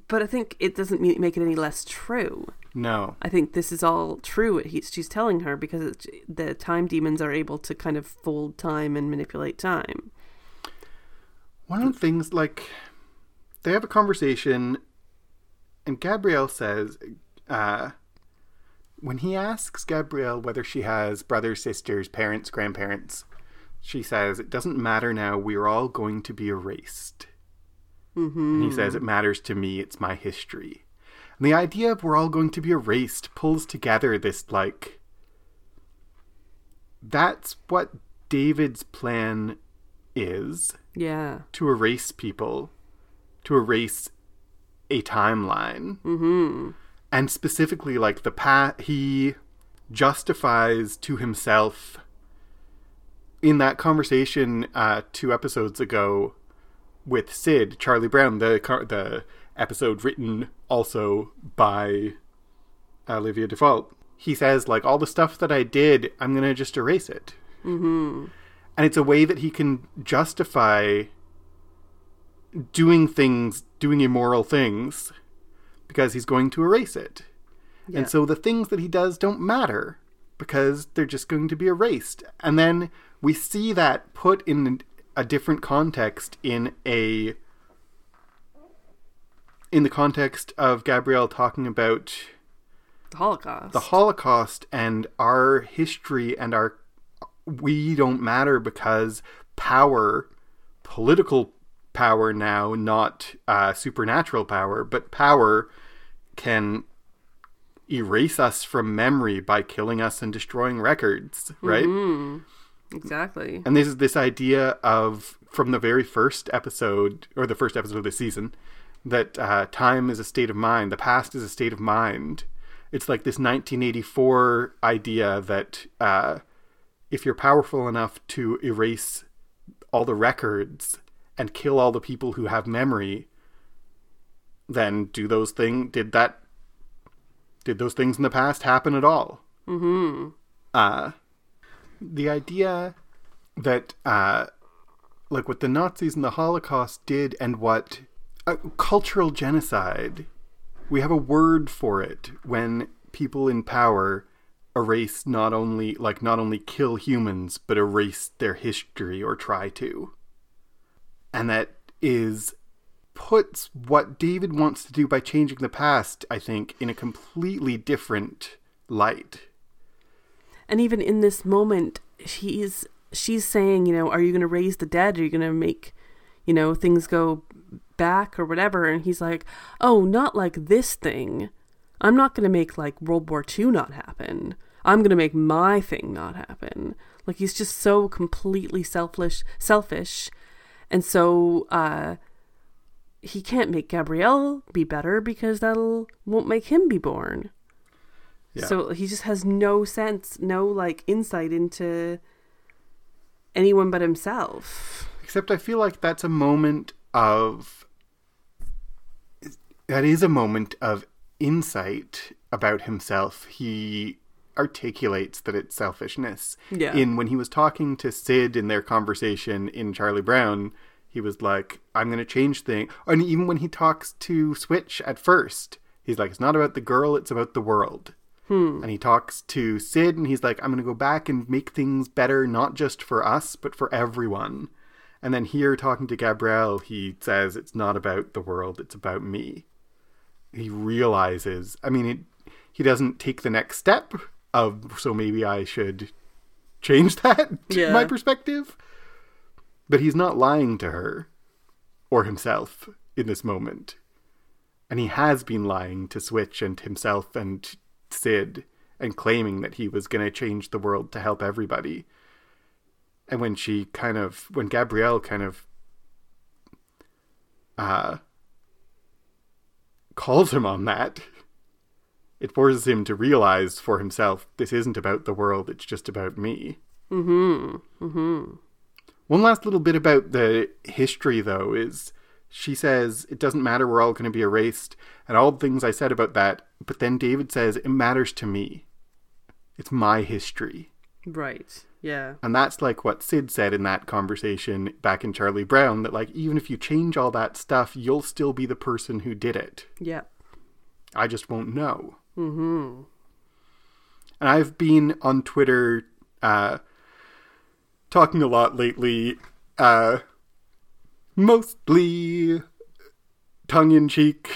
But I think it doesn't make it any less true. no. I think this is all true. What he's, she's telling her because it's, the time demons are able to kind of fold time and manipulate time. One of the things, like, they have a conversation, and Gabrielle says, uh, when he asks Gabrielle whether she has brothers, sisters, parents, grandparents, she says, It doesn't matter now. We're all going to be erased. Mm-hmm. And he says, It matters to me. It's my history. And the idea of we're all going to be erased pulls together this, like, that's what David's plan is Yeah. to erase people, to erase a timeline. Mm-hmm. And specifically, like the path, he justifies to himself in that conversation uh, two episodes ago with Syd, Charlie Brown, the car- the episode written also by Olivia Dufault. He says, like, all the stuff that I did, I'm going to just erase it. Mm-hmm. And it's a way that he can justify doing things, doing immoral things, because he's going to erase it. Yeah. And so the things that he does don't matter because they're just going to be erased. And then we see that put in a different context in a in the context of Gabrielle talking about the Holocaust. the Holocaust and our history and our we don't matter because power, political power now, not uh, supernatural power, but power can erase us from memory by killing us and destroying records, right? Mm, exactly. And this is this idea of from the very first episode or the first episode of the season that uh, time is a state of mind, the past is a state of mind. It's like this 1984 idea that uh, if you're powerful enough to erase all the records and kill all the people who have memory, then do those thing did that did those things in the past happen at all? Mm-hmm. uh, the idea that uh, like what the Nazis and the Holocaust did and what uh, cultural genocide we have a word for it when people in power erase not only like not only kill humans but erase their history or try to. And that is puts what David wants to do by changing the past I think in a completely different light And even in this moment, she's she's saying, you know, are you going to raise the dead? Are you going to make, you know, things go back or whatever? And he's like, oh, not like this thing. I'm not going to make like World War II not happen. I'm going to make my thing not happen. Like he's just so completely selfish, selfish, and so uh, he can't make Gabrielle be better because that'll won't make him be born. Yeah. So he just has no sense, no like insight into anyone but himself. Except I feel like that's a moment of. That is a moment of insight about himself. He articulates that it's selfishness. Yeah. In when he was talking to Syd in their conversation in Charlie Brown, he was like, I'm going to change things. And even when he talks to Switch at first, he's like, it's not about the girl, it's about the world. Hmm. And he talks to Syd and he's like, I'm going to go back and make things better, not just for us, but for everyone. And then here, talking to Gabrielle, he says, It's not about the world, it's about me. He realizes, I mean, it, he doesn't take the next step of, so maybe I should change that to Yeah. my perspective. But he's not lying to her or himself in this moment. And he has been lying to Switch and himself and Syd and claiming that he was going to change the world to help everybody. And when she kind of, when Gabrielle kind of uh, calls him on that, it forces him to realize for himself this isn't about the world, it's just about me. Mm-hmm. Mm-hmm. One last little bit about the history, though, is she says it doesn't matter, we're all going to be erased. And all the things I said about that but then David says it matters to me. It's my history. Right. Yeah. And that's like what Syd said in that conversation back in Charlie Brown that like even if you change all that stuff, you'll still be the person who did it. Yeah. I just won't know. Mm-hmm. And I've been on Twitter uh, talking a lot lately, uh, mostly tongue in cheek,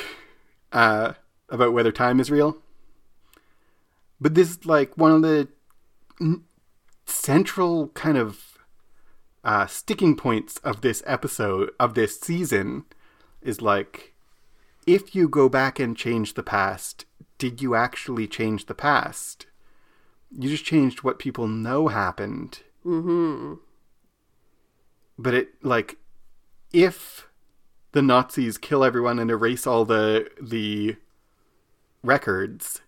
uh, about whether time is real. But this is like one of the n- central kind of uh, sticking points of this episode, of this season, is like if you go back and change the past, did you actually change the past? You just changed what people know happened. Mm-hmm. But it like if the Nazis kill everyone and erase all the the records,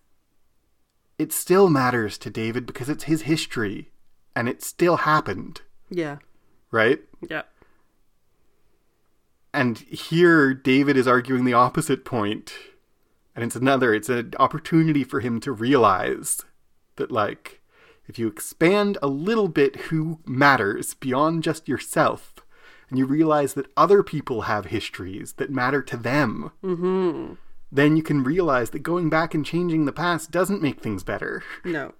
it still matters to David because it's his history and it still happened, Yeah. right? Yeah. And here, David is arguing the opposite point, and it's another. It's an opportunity for him to realize that, like, if you expand a little bit who matters beyond just yourself, and you realize that other people have histories that matter to them, Mm-hmm. Then you can realize that going back and changing the past doesn't make things better. No.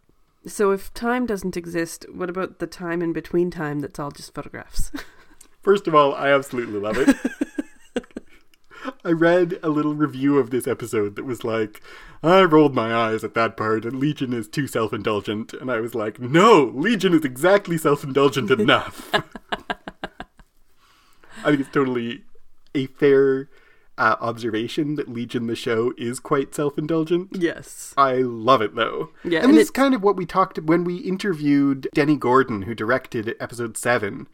So if time doesn't exist, what about the time in between time that's all just photographs? First of all, I absolutely love it. I read a little review of this episode that was like, I rolled my eyes at that part, and Legion is too self indulgent. And I was like, no, Legion is exactly self indulgent enough. I think it's totally a fair uh, observation that Legion, the show, is quite self indulgent. yes. I love it though. Yeah, and, and this kind of what we talked when we interviewed Dennie Gordon, who directed episode seven.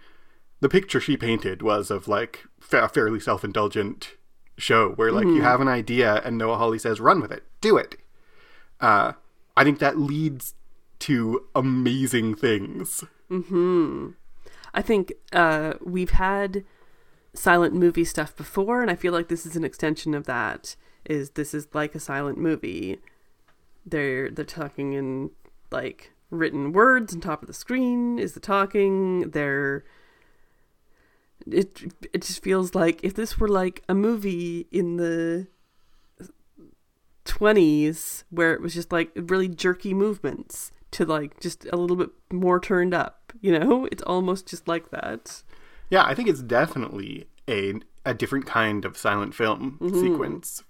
The picture she painted was of like a fairly self indulgent show where like you have an idea and Noah Hawley says, run with it, do it. Uh, I think that leads to amazing things. Hmm. I think uh, we've had silent movie stuff before, and I feel like this is an extension of that. Is this is like a silent movie? They're they're talking in like written words on top of the screen. Is the talking? They're it it just feels like if this were like a movie in the 20s where it was just like really jerky movements to like just a little bit more turned up you know it's almost just like that Yeah, I think it's definitely a a different kind of silent film mm-hmm. sequence.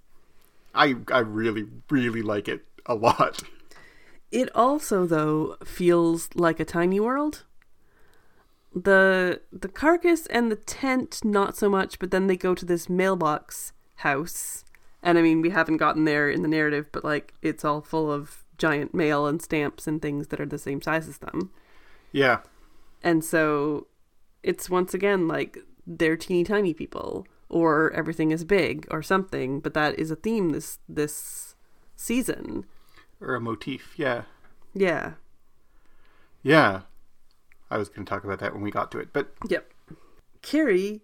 I I really really like it a lot. it also though feels like a tiny world the the carcass and the tent not so much but then they go to this mailbox house and i mean we haven't gotten there in the narrative but like it's all full of giant mail and stamps and things that are the same size as them Yeah. And so it's once again like they're teeny tiny people or everything is big or something, but that is a theme this this season. Or a motif, yeah. Yeah. Yeah. I was going to talk about that when we got to it, but Yep. Cary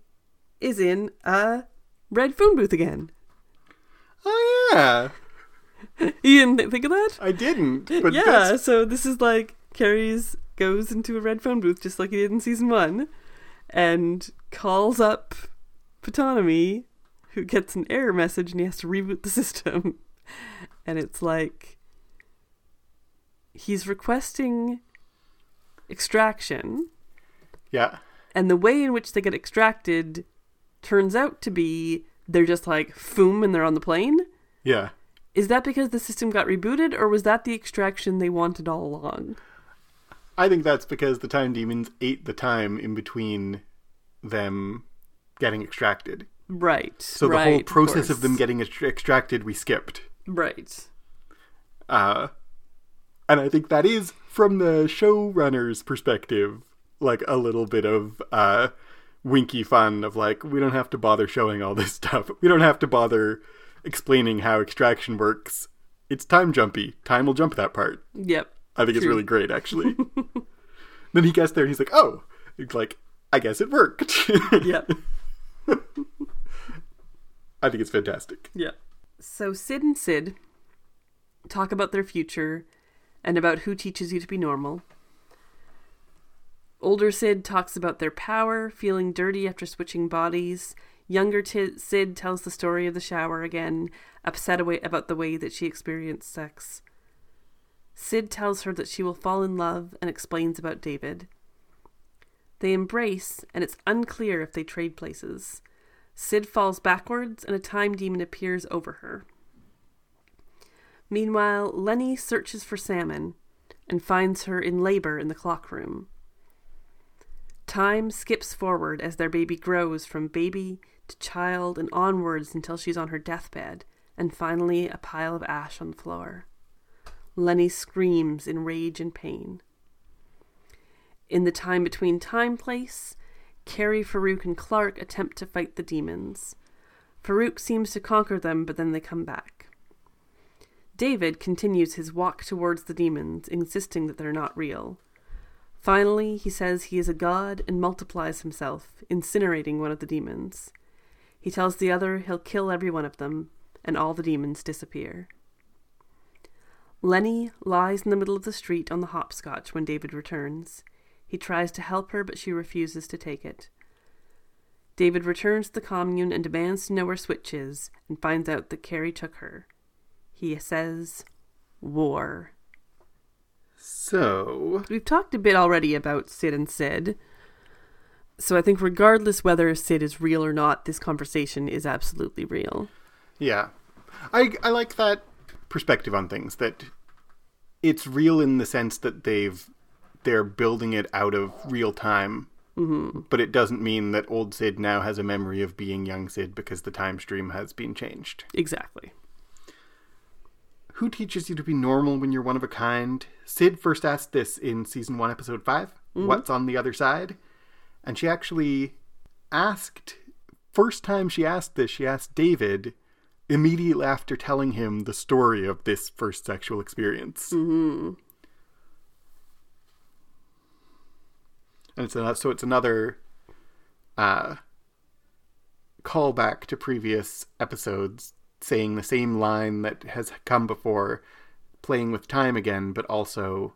is in a red phone booth again. oh yeah, You didn't think of that? I didn't. But yeah, that's- so this is like Cary's goes into a red phone booth just like he did in season one and calls up Ptonomy, who gets an error message and he has to reboot the system. And it's like he's requesting extraction, yeah, and the way in which they get extracted turns out to be they're just like foom and they're on the plane. yeah. Is that because the system got rebooted, or was that the extraction they wanted all along? I think that's because the time demons ate the time in between them getting extracted. Right. So the right, whole process of, course. them getting ext- extracted, we skipped. Right. Uh, and I think that is, from the showrunner's perspective, like a little bit of uh, winky fun of like, we don't have to bother showing all this stuff. We don't have to bother explaining how extraction works. It's time jumpy. Time will jump that part. Yep. I think it's really great, actually. then he gets there and he's like, oh, it's like, I guess it worked. yeah. I think it's fantastic. Yeah. So Syd and Syd talk about their future and about who teaches you to be normal. Older Syd talks about their power, feeling dirty after switching bodies. Younger T- Syd tells the story of the shower again, upset away about the way that she experienced sex. Syd tells her that she will fall in love and explains about David. They embrace, and it's unclear if they trade places. Syd falls backwards, and a time demon appears over her. Meanwhile, Lenny searches for Salmon and finds her in labor in the clock room. Time skips forward as their baby grows from baby to child and onwards until she's on her deathbed, and finally a pile of ash on the floor. Lenny screams in rage and pain. In the time between time place, Kerry, Farouk, and Clark attempt to fight the demons. Farouk seems to conquer them, but then they come back. David continues his walk towards the demons, insisting that they're not real. Finally, he says he is a god and multiplies himself, incinerating one of the demons. He tells the other he'll kill every one of them, and all the demons disappear. Lenny lies in the middle of the street on the hopscotch when David returns. He tries to help her, but she refuses to take it. David returns to the commune and demands to know where Switch is, and finds out that Cary took her. He says, War. So, We've talked a bit already about Syd and Syd. So I think, regardless whether Syd is real or not, this conversation is absolutely real. yeah. I I like that perspective on things that it's real in the sense that they've they're building it out of real time. Mm-hmm. But it doesn't mean that old Syd now has a memory of being young Syd because the time stream has been changed. Exactly. Who teaches you to be normal when you're one of a kind? Syd first asked this in season one, episode 5 What's on the other side? And she actually asked, first time she asked this, she asked David immediately after telling him the story of this first sexual experience. Mm-hmm. And it's a, so it's another uh, callback to previous episodes saying the same line that has come before, playing with time again, but also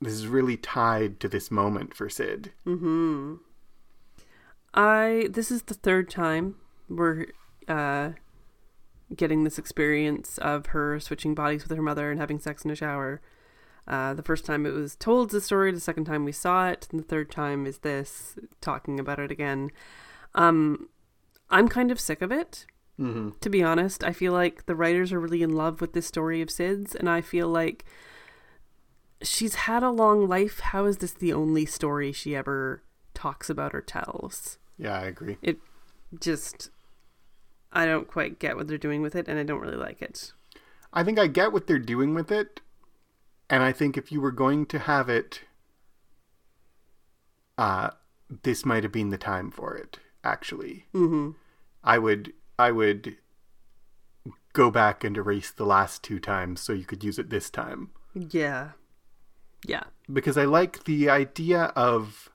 this is really tied to this moment for Syd. I this is the third time we're uh, getting this experience of her switching bodies with her mother and having sex in a shower. Uh, the first time it was told the story, the second time we saw it, and the third time is this talking about it again. Um, I'm kind of sick of it, Mm-hmm. to be honest. I feel like the writers are really in love with this story of Syd's, and I feel like she's had a long life. How is this the only story she ever talks about or tells? Yeah, I agree. It just, I don't quite get what they're doing with it, and I don't really like it. I think I get what they're doing with it, and I think if you were going to have it, uh, this might have been the time for it. Actually, Mm-hmm. I would, I would go back and erase the last two times so you could use it this time Yeah. Yeah. because I like the idea of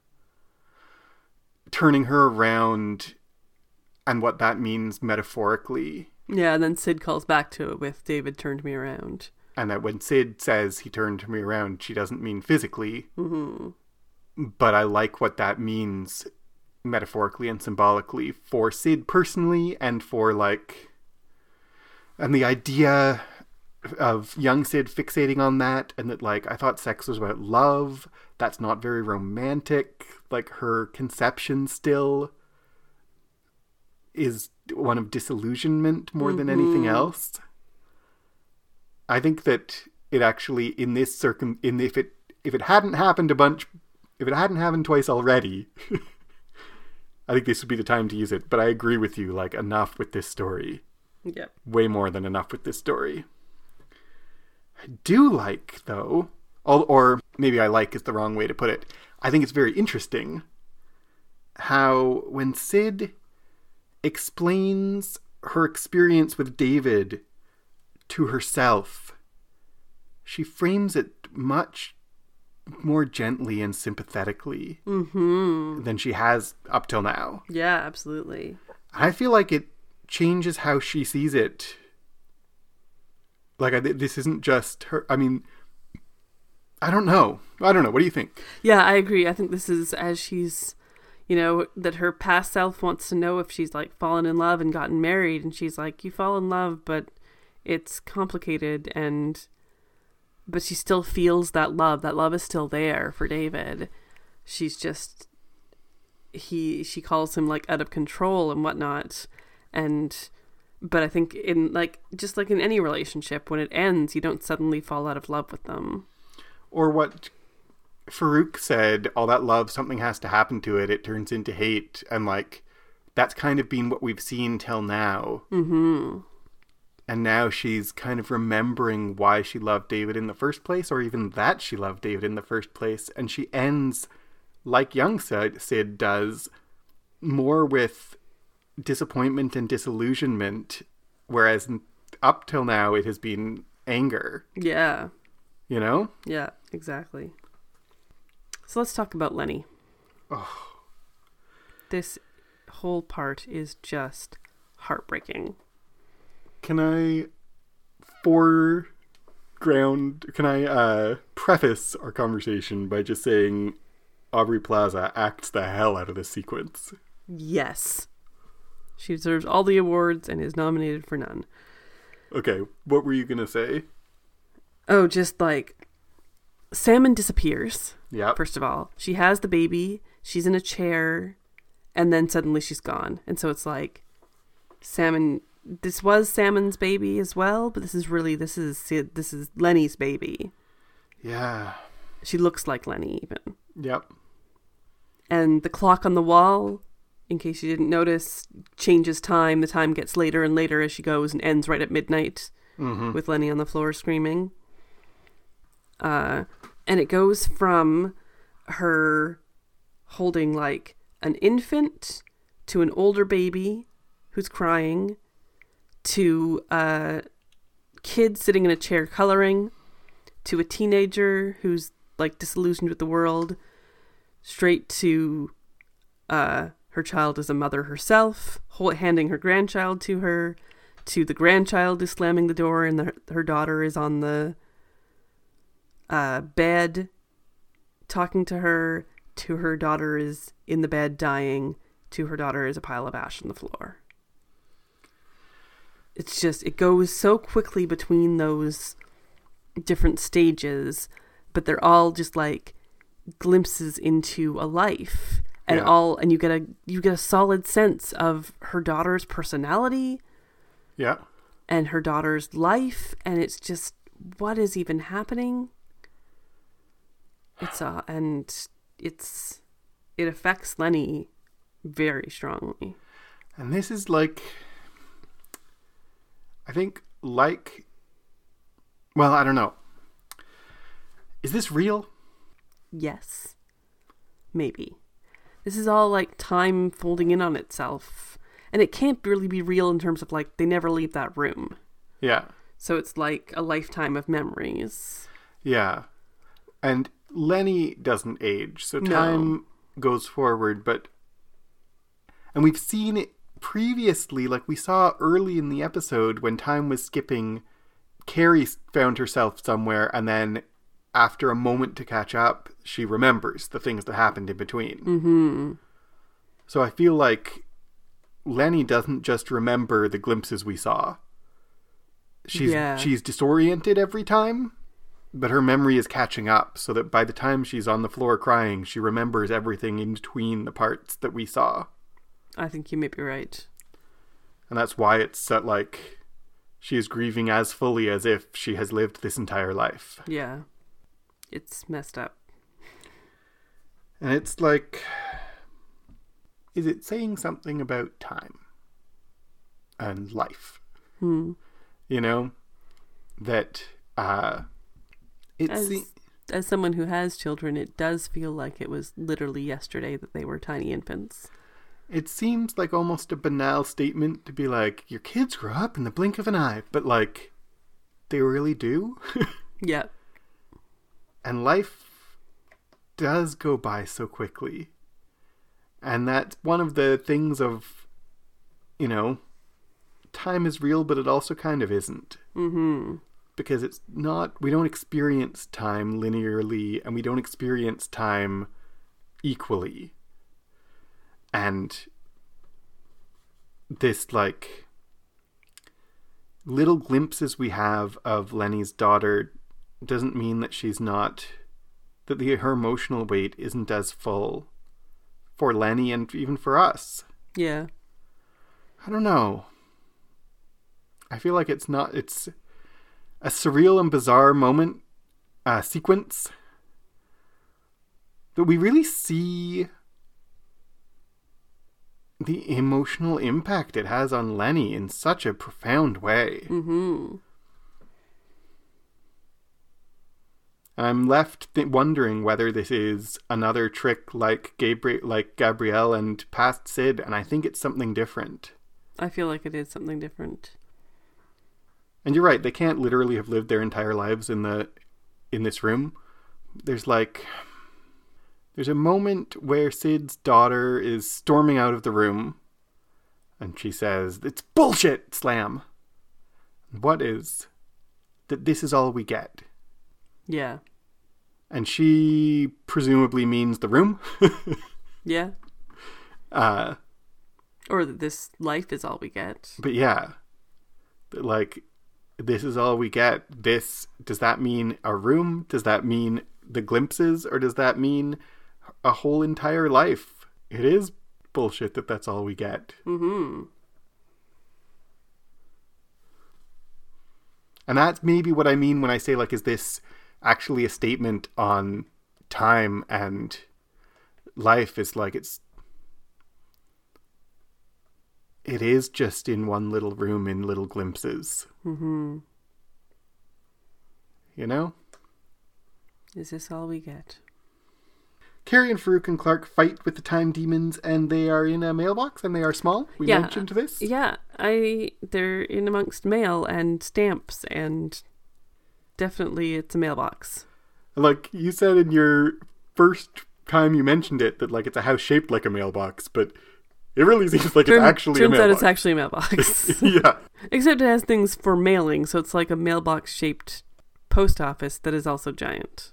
turning her around and what that means metaphorically. Yeah, and then Syd calls back to it with David turned me around. And that when Syd says he turned me around, she doesn't mean physically, Mm-hmm. but I like what that means metaphorically and symbolically for Syd personally and for like and the idea of young Syd fixating on that and that like I thought sex was about love that's not very romantic like her conception still is one of disillusionment more than anything mm-hmm. else. I think that it actually in this circum in if it if it hadn't happened a bunch if it hadn't happened twice already I think this would be the time to use it. But I agree with you like enough with this story. Yeah. way more than enough with this story. I do like though or maybe I like is the wrong way to put it. I think it's very interesting how when Syd explains her experience with David to herself, she frames it much more gently and sympathetically Mm-hmm. than she has up till now. Yeah, absolutely. I feel like it changes how she sees it. Like I, this isn't just her. I mean, I don't know. I don't know. What do you think? Yeah, I agree. I think this is as she's, you know, that her past self wants to know if she's like fallen in love and gotten married, and she's like, you fall in love, but it's complicated, and but she still feels that love. That love is still there for David. She's just he she calls him like out of control and whatnot, and but I think in like just like in any relationship, when it ends, you don't suddenly fall out of love with them. Or what Farouk said, all that love, something has to happen to it. It turns into hate, and like that's kind of been what we've seen till now. Mm-hmm. And now she's kind of remembering why she loved David in the first place, or even that she loved David in the first place. And she ends, like young Syd, Syd does, more with disappointment and disillusionment, whereas up till now it has been anger. Yeah. You know? Yeah, exactly. So let's talk about Lenny. Oh. This whole part is just heartbreaking. Can I foreground? Can I uh, preface our conversation by just saying Aubrey Plaza acts the hell out of this sequence? Yes. She deserves all the awards and is nominated for none. Okay, what were you gonna say? Oh, just like Salmon disappears. Yeah. First of all, she has the baby. She's in a chair, and then suddenly she's gone. And so it's like, Salmon. This was Salmon's baby as well, but this is really this is This is Lenny's baby. Yeah. She looks like Lenny even. Yep. And the clock on the wall, in case you didn't notice, changes time. The time gets later and later as she goes and ends right at midnight Mm-hmm. with Lenny on the floor screaming. Uh, and it goes from her holding like an infant to an older baby who's crying to a kid sitting in a chair coloring to a teenager who's like disillusioned with the world straight to uh, her child as a mother herself handing her grandchild to her to the grandchild is slamming the door and the, her daughter is on the uh, bed talking to her to her daughter is in the bed dying to her daughter is a pile of ash on the floor it's just it goes so quickly between those different stages but they're all just like glimpses into a life and Yeah. all and you get a you get a solid sense of her daughter's personality Yeah. and her daughter's life and it's just what is even happening it's uh and it's it affects lenny very strongly And this is like, I think, like, well, I don't know. Is this real? yes maybe this is all like time folding in on itself and it can't really be real in terms of like they never leave that room Yeah. so it's like a lifetime of memories Yeah. And Lenny doesn't age, so No. time goes forward, but and we've seen it previously, like we saw early in the episode when time was skipping, Kerry found herself somewhere and then after a moment to catch up, she remembers the things that happened in between. mm-hmm So I feel like Lenny doesn't just remember the glimpses we saw. She's Yeah. she's disoriented every time, but her memory is catching up so that by the time she's on the floor crying, she remembers everything in between the parts that we saw. i think you may be right And that's why it's so, like she is grieving as fully as if she has lived this entire life. yeah it's messed up And it's like is it saying something about time and life? hmm. you know that uh it's as, as someone who has children, it does feel like it was literally yesterday that they were tiny infants. it seems like almost a banal statement to be like your kids grow up in the blink of an eye but like they really do Yeah. and life does go by so quickly and that's one of the things of you know time is real but it also kind of isn't Mm-hmm. Because it's not we don't experience time linearly and we don't experience time equally and this like little glimpses we have of Lenny's daughter doesn't mean that she's not that the her emotional weight isn't as full for Lenny and even for us. Yeah. I don't know. I feel like it's not it's a surreal and bizarre moment uh, sequence but we really see the emotional impact it has on Lenny in such a profound way. Mm-hmm. I'm left th- wondering whether this is another trick like Gabriel, like Gabrielle and past Syd, and I think it's something different. I feel like it is something different. And you're right; they can't literally have lived their entire lives in the in this room. There's like there's a moment where Syd's daughter is storming out of the room, and she says, "It's bullshit, Slam." What is that? This is all we get. Yeah. and she presumably means the room. Yeah. uh, Or that this life is all we get. but yeah, But, like this is all we get. This does that mean a room? Does that mean the glimpses, or does that mean a whole entire life? It is bullshit that that's all we get. Mm-hmm. And that's maybe what I mean when I say like, is this actually a statement on time and life? Is like it's it is just in one little room in little glimpses. Mm-hmm. You know? Is this all we get? Kerry and Farouk and Clark fight with the time demons and they are in a mailbox and they are small. We Yeah. mentioned this. Yeah, I they're in amongst mail and stamps and definitely it's a mailbox. Like you said in your first time you mentioned it that like it's a house shaped like a mailbox, but it really seems like Turn- it's actually turns a out it's actually a mailbox. yeah. Except it has things for mailing, so it's like a mailbox shaped post office that is also giant.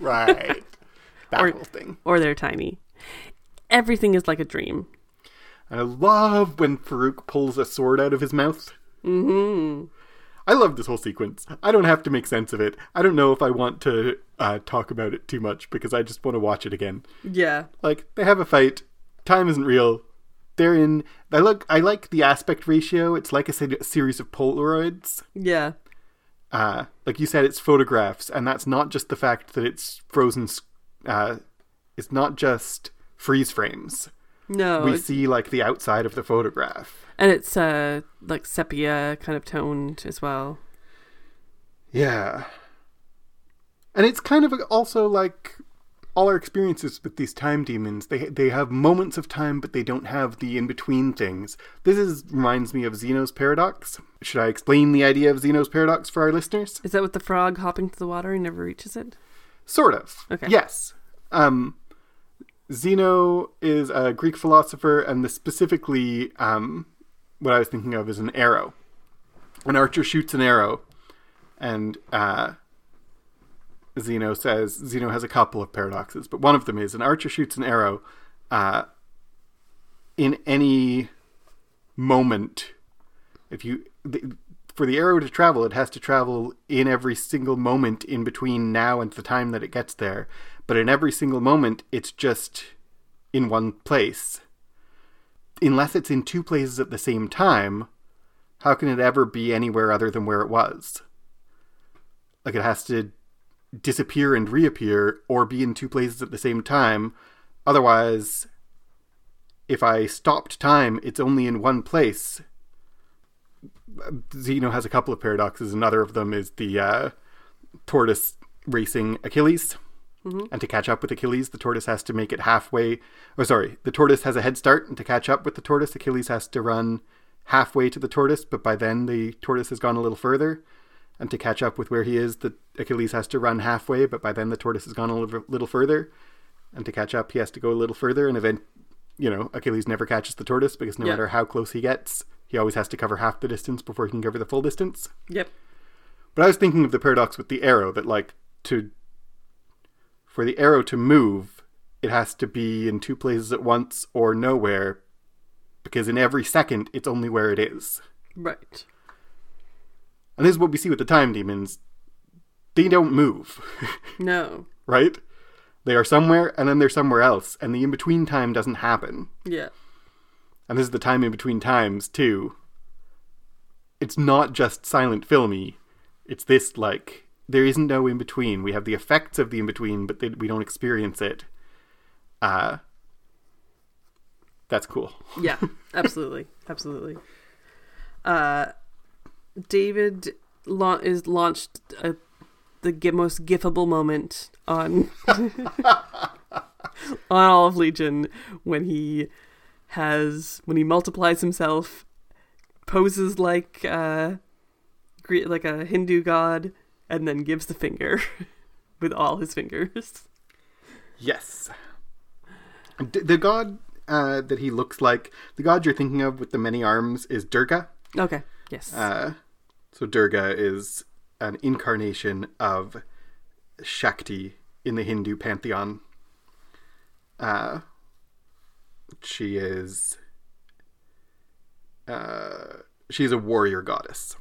Right. that Or- whole thing. Or they're tiny. Everything is like a dream. I love when Farouk pulls a sword out of his mouth. Mm-hmm. I love this whole sequence. I don't have to make sense of it. I don't know if I want to uh, talk about it too much because I just want to watch it again. Yeah. Like they have a fight. Time isn't real. They're in. I look. I like the aspect ratio. It's like a se- series of Polaroids. Yeah. Uh, like you said, it's photographs, and that's not just the fact that it's frozen. Uh, it's not just freeze frames. No. we see like the outside of the photograph. and it's uh like sepia kind of toned as well. Yeah. And it's kind of also like all our experiences with these time demons. They they have moments of time, but they don't have the in between things. This is reminds me of Zeno's paradox. Should I explain the idea of Zeno's paradox for our listeners? Is that with the frog hopping to the water and never reaches it? Sort of. Okay. Yes. Um, Zeno is a Greek philosopher, and the specifically um, what I was thinking of is an arrow. An archer shoots an arrow, and uh, Zeno says Zeno has a couple of paradoxes, but one of them is an archer shoots an arrow uh, in any moment. If you the, for the arrow to travel, it has to travel in every single moment in between now and the time that it gets there. But in every single moment, it's just in one place. Unless it's in two places at the same time, how can it ever be anywhere other than where it was? Like it has to disappear and reappear or be in two places at the same time. Otherwise, if I stopped time, it's only in one place. Zeno has a couple of paradoxes. Another of them is the uh, tortoise racing Achilles. And to catch up with Achilles, the tortoise has to make it halfway. Or sorry, the tortoise has a head start, and to catch up with the tortoise, Achilles has to run halfway to the tortoise. But by then, the tortoise has gone a little further. And to catch up with where he is, the Achilles has to run halfway. But by then, the tortoise has gone a little, further. And to catch up, he has to go a little further. And event, you know, Achilles never catches the tortoise because no Yeah. matter how close he gets, he always has to cover half the distance before he can cover the full distance. Yep. But I was thinking of the paradox with the arrow that like to for the arrow to move, it has to be in two places at once or nowhere because in every second it's only where it is. Right. And this is what we see with the time demons. They don't move, No. right? They are somewhere and then they're somewhere else, and the in between time doesn't happen. Yeah. And this is the time in between times, too. It's not just silent filmy, it's this like, there isn't no in between. We have the effects of the in between, but they, we don't experience it. Uh, that's cool. Yeah. Absolutely. Absolutely. Uh, David la- is launched uh, the gi- most gifable moment on on all of Legion when he has when he multiplies himself, poses like uh, like a Hindu god, and then gives the finger with all his fingers. Yes. D- the god uh, that he looks like, the god you're thinking of with the many arms is Durga. Okay. Yes. Uh, so Durga is an incarnation of Shakti in the Hindu pantheon. Uh, she is uh, she's a warrior goddess.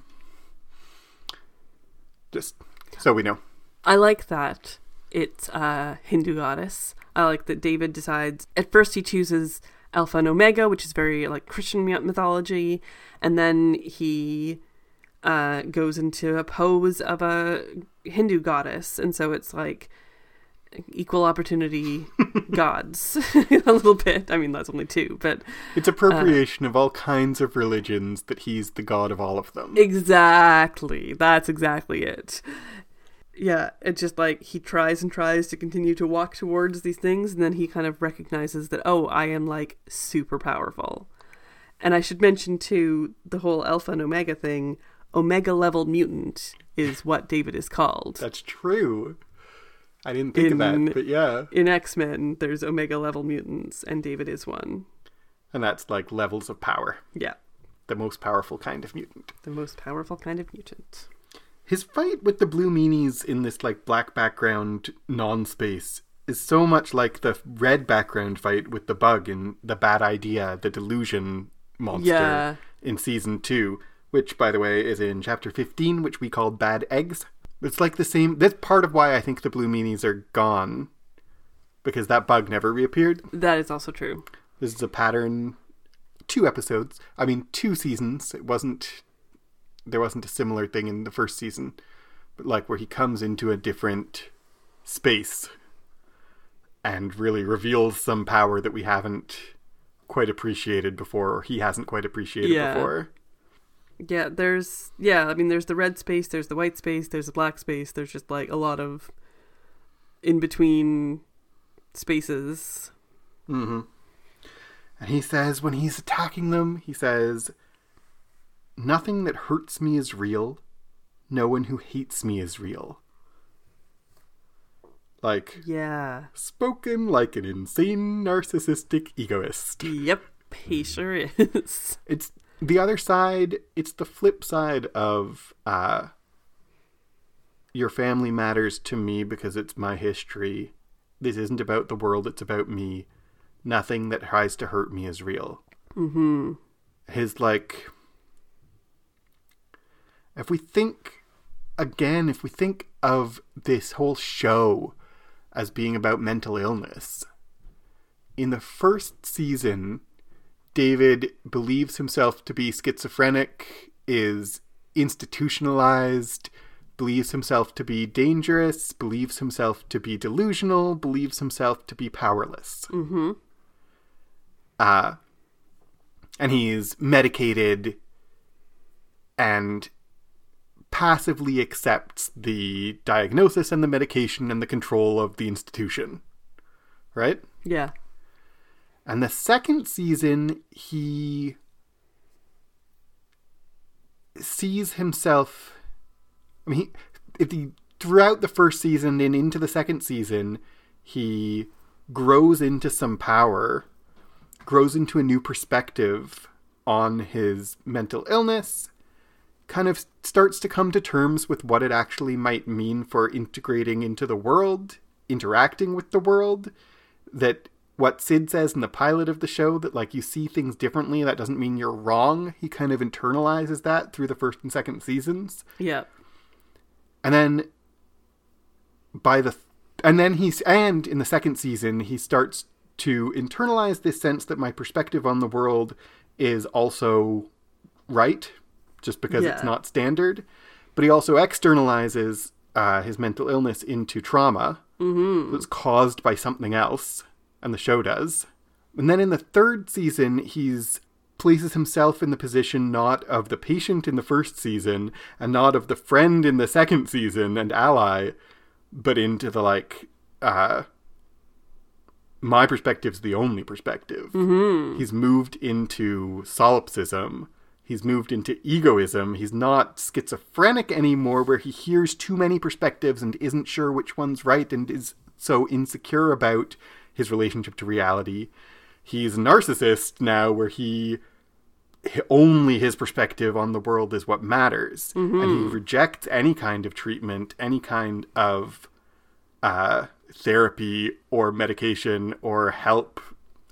Just so we know. I like that it's a Hindu goddess. I like that David decides at first he chooses Alpha and Omega, which is very like Christian mythology, and then he uh, goes into a pose of a Hindu goddess, and so it's like equal opportunity gods a little bit. I mean, that's only two, but It's appropriation of all kinds of religions that he's the god of all of them. Exactly. That's exactly it. Yeah, it's just like he tries and tries to continue to walk towards these things, and then he kind of recognizes that, oh, I am like super powerful. And I should mention too the whole Alpha and Omega thing. Omega level mutant is what David is called. That's true. I didn't think of In- that, but yeah. In X Men, there's Omega level mutants, and David is one. And that's like levels of power. Yeah, The most powerful kind of mutant. the most powerful kind of mutant. His fight with the blue meanies in this like black background non-space is so much like the red background fight with the bug in the bad idea, the delusion monster Yeah. in season two, which by the way is in chapter fifteen, which we call bad eggs. It's like the same that's part of why I think the blue meanies are gone. Because that bug never reappeared. That is also true. This is a pattern two episodes. I mean two seasons. It wasn't there wasn't a similar thing in the first season. But like where he comes into a different space and really reveals some power that we haven't quite appreciated before or he hasn't quite appreciated Yeah. before. Yeah, there's yeah, I mean there's the red space, there's the white space, there's the black space, there's just like a lot of in between spaces. Mm-hmm. And he says when he's attacking them, he says, Nothing that hurts me is real. No one who hates me is real. Like, Yeah. spoken like an insane narcissistic egoist. Yep, he sure is. It's the other side, it's the flip side of uh your family matters to me because it's my history. This isn't about the world, it's about me. Nothing that tries to hurt me is real. mm-hmm. His like if we think again, if we think of this whole show as being about mental illness, in the first season, David believes himself to be schizophrenic, is institutionalized, believes himself to be dangerous, believes himself to be delusional, believes himself to be powerless. Mm-hmm. Uh, and he's medicated and passively accepts the diagnosis and the medication and the control of the institution. Right? Yeah. And the second season, he sees himself. I mean, he, if he, throughout the first season and into the second season, he grows into some power, grows into a new perspective on his mental illness, kind of starts to come to terms with what it actually might mean for integrating into the world, interacting with the world. That what Syd says in the pilot of the show, that like you see things differently, that doesn't mean you're wrong. He kind of internalizes that through the first and second seasons. Yeah. And then by the and then he's and in the second season he starts to internalize this sense that my perspective on the world is also right just because it's not standard but he also externalizes uh, his mental illness into trauma that's caused by something else and the show does. And then in the third season he's places himself in the position not of the patient in the first season and not of the friend in the second season and ally but into the like uh my perspective's the only perspective. He's moved into solipsism. He's moved into egoism. He's not schizophrenic anymore where he hears too many perspectives and isn't sure which one's right and is so insecure about his relationship to reality. He's a narcissist now where he only his perspective on the world is what matters. And he rejects any kind of treatment any kind of uh, therapy or medication or help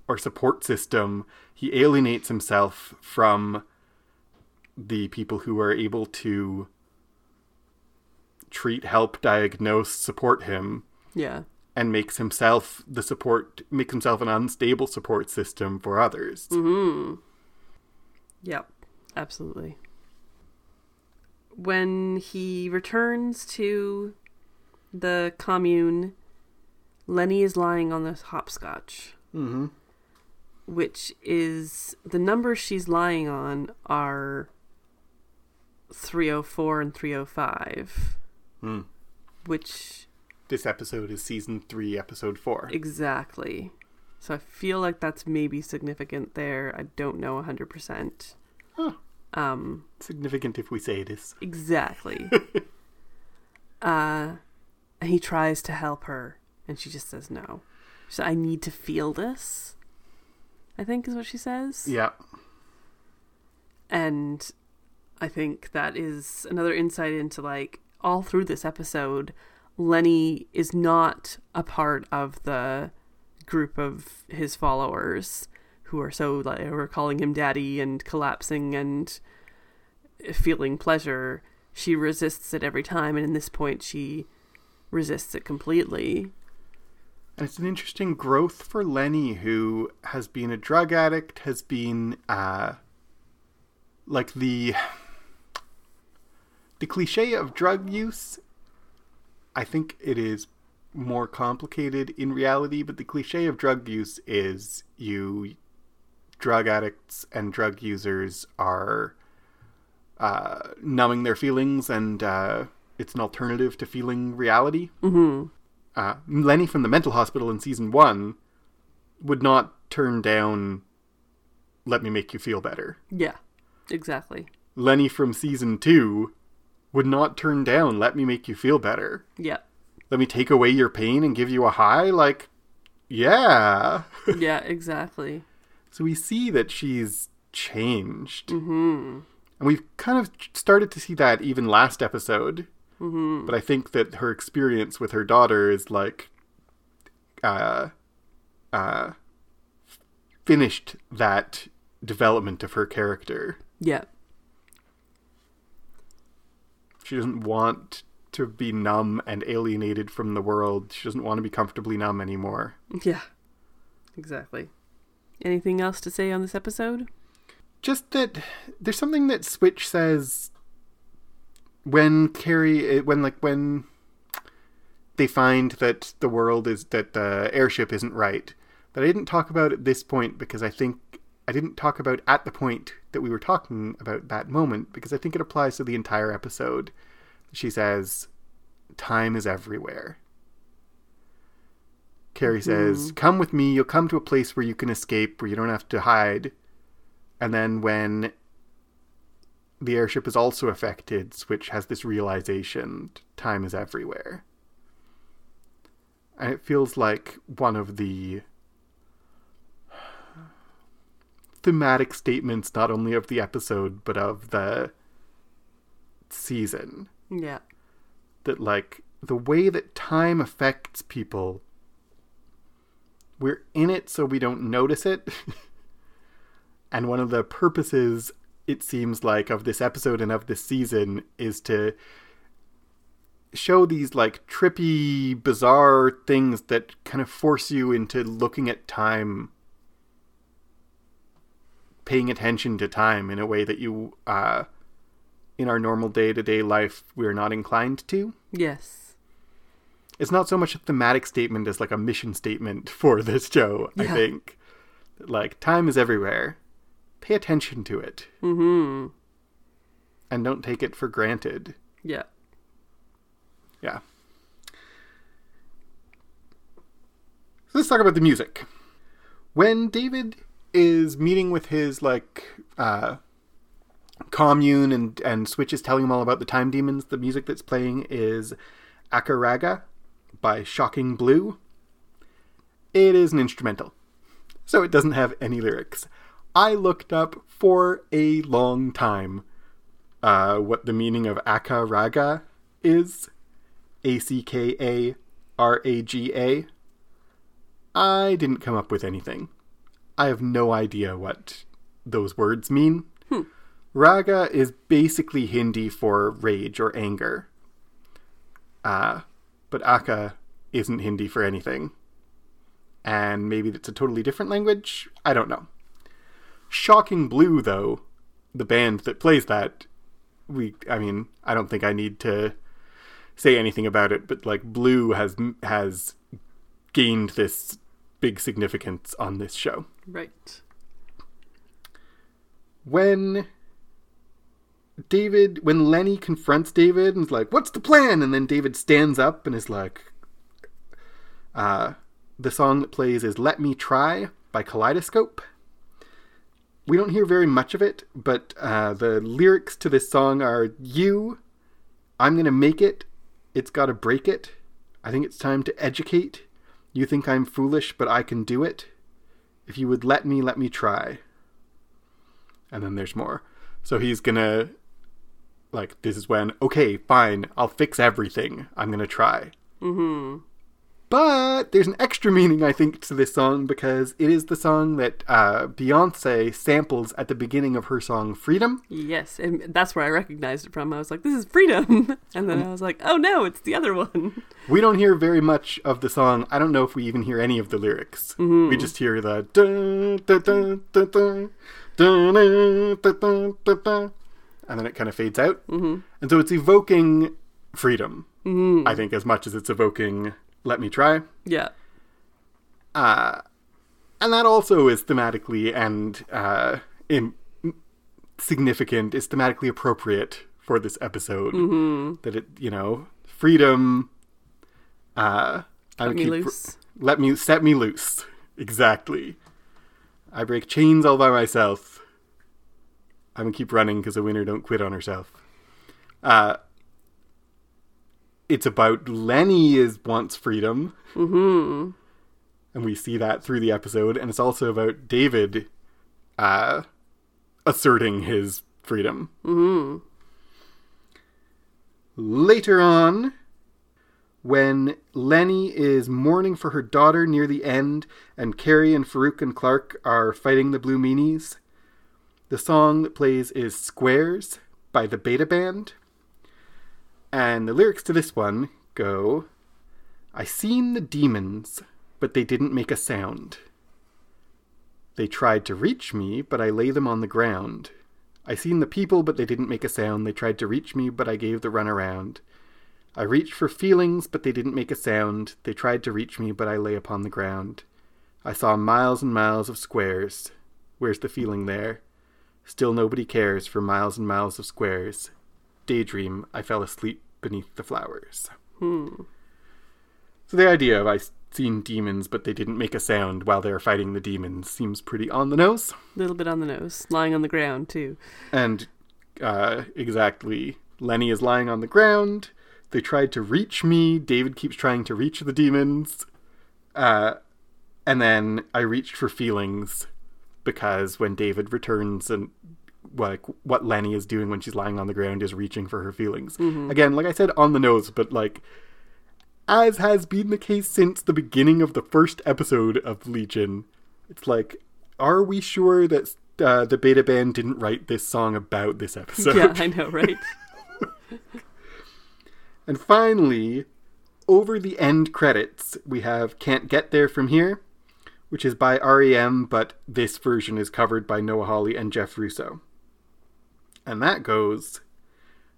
or support system. He alienates himself from the people who are able to treat help diagnose support him. Yeah. And makes himself the support makes himself an unstable support system for others Yep. Absolutely. When he returns to the commune, Lenny is lying on the hopscotch. mm-hmm. which is the numbers she's lying on are 304 and 305 Hmm. which this episode is season 3 episode 4 exactly. So i feel like that's maybe significant there. I don't know 100% Huh. um significant if we say it is. exactly. Uh and he tries to help her and she just says no. She said i need to feel this i think is what she says. Yeah. And i think that is another insight into like all through this episode lenny is not a part of the group of his followers who are so like who are calling him daddy and collapsing and feeling pleasure she resists it every time and in this point she resists it completely And it's an interesting growth for Lenny, who has been a drug addict, has been uh, like the the cliche of drug use. I think it is more complicated in reality, but the cliche of drug use is you drug addicts and drug users are uh, numbing their feelings, and uh, it's an alternative to feeling reality. Mm-hmm. Uh, Lenny from the mental hospital in season one would not turn down Let Me Make You Feel Better. yeah exactly. Lenny from season two would not turn down Let Me Make You Feel Better. yeah Let me take away your pain and give you a high. Like, yeah. yeah exactly so we see that she's changed. mm-hmm And we've kind of started to see that even last episode. mm-hmm But I think that her experience with her daughter is like, uh, uh, finished that development of her character. yeah She doesn't want to be numb and alienated from the world. She doesn't want to be comfortably numb anymore. Yeah, exactly. Anything else to say on this episode? Just that there's something that Switch says when Kerry, eh, when like when they find that the world is that the airship isn't right. That I didn't talk about at this point because I think I didn't talk about at the point that we were talking about that moment because I think it applies to the entire episode. She says, "Time is everywhere." Kerry mm-hmm. says, "Come with me. You'll come to a place where you can escape, where you don't have to hide." And then when the airship is also affected, Switch has this realization: time is everywhere. And it feels like one of the thematic statements not only of the episode but of the season Yeah. that like the way that time affects people we're in it so we don't notice it and one of the purposes it seems like of this episode and of this season is to show these like trippy bizarre things that kind of force you into looking at time paying attention to time in a way that you uh in our normal day-to-day life we're not inclined to. Yes. it's not so much a thematic statement as like a mission statement for this show i think. Like time is everywhere. Pay attention to it. Mm-hmm. and don't take it for granted. Yeah. yeah. So let's talk about the music. When david is meeting with his like uh commune and and switch is telling him all about the time demons the music that's playing is Acka Raga by shocking blue it is an instrumental so it doesn't have any lyrics i looked up for a long time uh, what the meaning of Acka Raga is a C K A R A G A. I didn't come up with anything. I have no idea what those words mean. Raga is basically Hindi for rage or anger. Uh, but Aka isn't Hindi for anything. And maybe it's a totally different language? I don't know. Shocking Blue, though, the band that plays that, we, I mean, I don't think I need to say anything about it, but like Blue has has gained this big significance on this show. Right. When David, when Lenny confronts David and is like, "What's the plan?" and then David stands up and is like, uh, the song that plays is "Let Me Try" by Kaleidoscope. We don't hear very much of it, but uh, the lyrics to this song are "You, I'm gonna make it. It's gotta break it. I think it's time to educate. You think I'm foolish, but I can do it. If you would let me, let me try." And then there's more. So he's gonna, like, this is when, okay, fine, I'll fix everything. I'm gonna try. Mm-hmm. But there's an extra meaning, I think, to this song because it is the song that uh, Beyonce samples at the beginning of her song Freedom. Yes, and that's where I recognized it from. I was like, this is Freedom. And then I was like, oh no, it's the other one. We don't hear very much of the song. I don't know if we even hear any of the lyrics. Mm-hmm. We just hear the. Dun, dun, dun, and then it kind of fades out. Mm-hmm. And so it's evoking freedom, mm-hmm. I think, as much as it's evoking "Let Me Try." Yeah. Uh, and that also is thematically and uh, in, significant, is thematically appropriate for this episode. Mm-hmm. That it, you know, freedom. Uh, I Let me loose. Let me set me loose. Exactly. I break chains all by myself. I'm gonna keep running because a winner don't quit on herself. Uh, it's about Lenny is wants freedom Mm-hmm. and we see that through the episode and it's also about david uh asserting his freedom Mm-hmm. later on when lenny is mourning for her daughter near the end and kerry and farouk and clark are fighting the blue meanies the song that plays is squares by the beta band and the lyrics to this one go I seen the demons, but they didn't make a sound. They tried to reach me, but I lay them on the ground. I seen the people, but they didn't make a sound. They tried to reach me, but I gave the run around. I reached for feelings, but they didn't make a sound. They tried to reach me, but I lay upon the ground. I saw miles and miles of squares. Where's the feeling there? Still nobody cares for miles and miles of squares. Daydream, I fell asleep beneath the flowers. Hmm. So the idea of I seen demons, but they didn't make a sound while they were fighting the demons seems pretty on the nose. A little bit on the nose, lying on the ground too. And uh, exactly, Lenny is lying on the ground. They tried to reach me. David keeps trying to reach the demons. Uh, and then I reached for feelings because when David returns and like what Lenny is doing when she's lying on the ground is reaching for her feelings. Again, like I said, on the nose, but like as has been the case since the beginning of the first episode of Legion, it's like, are we sure that uh, the Beta Band didn't write this song about this episode? yeah, I know, right? And finally, over the end credits, we have Can't Get There From Here, which is by REM, but this version is covered by Noah Hawley and Jeff Russo. And that goes,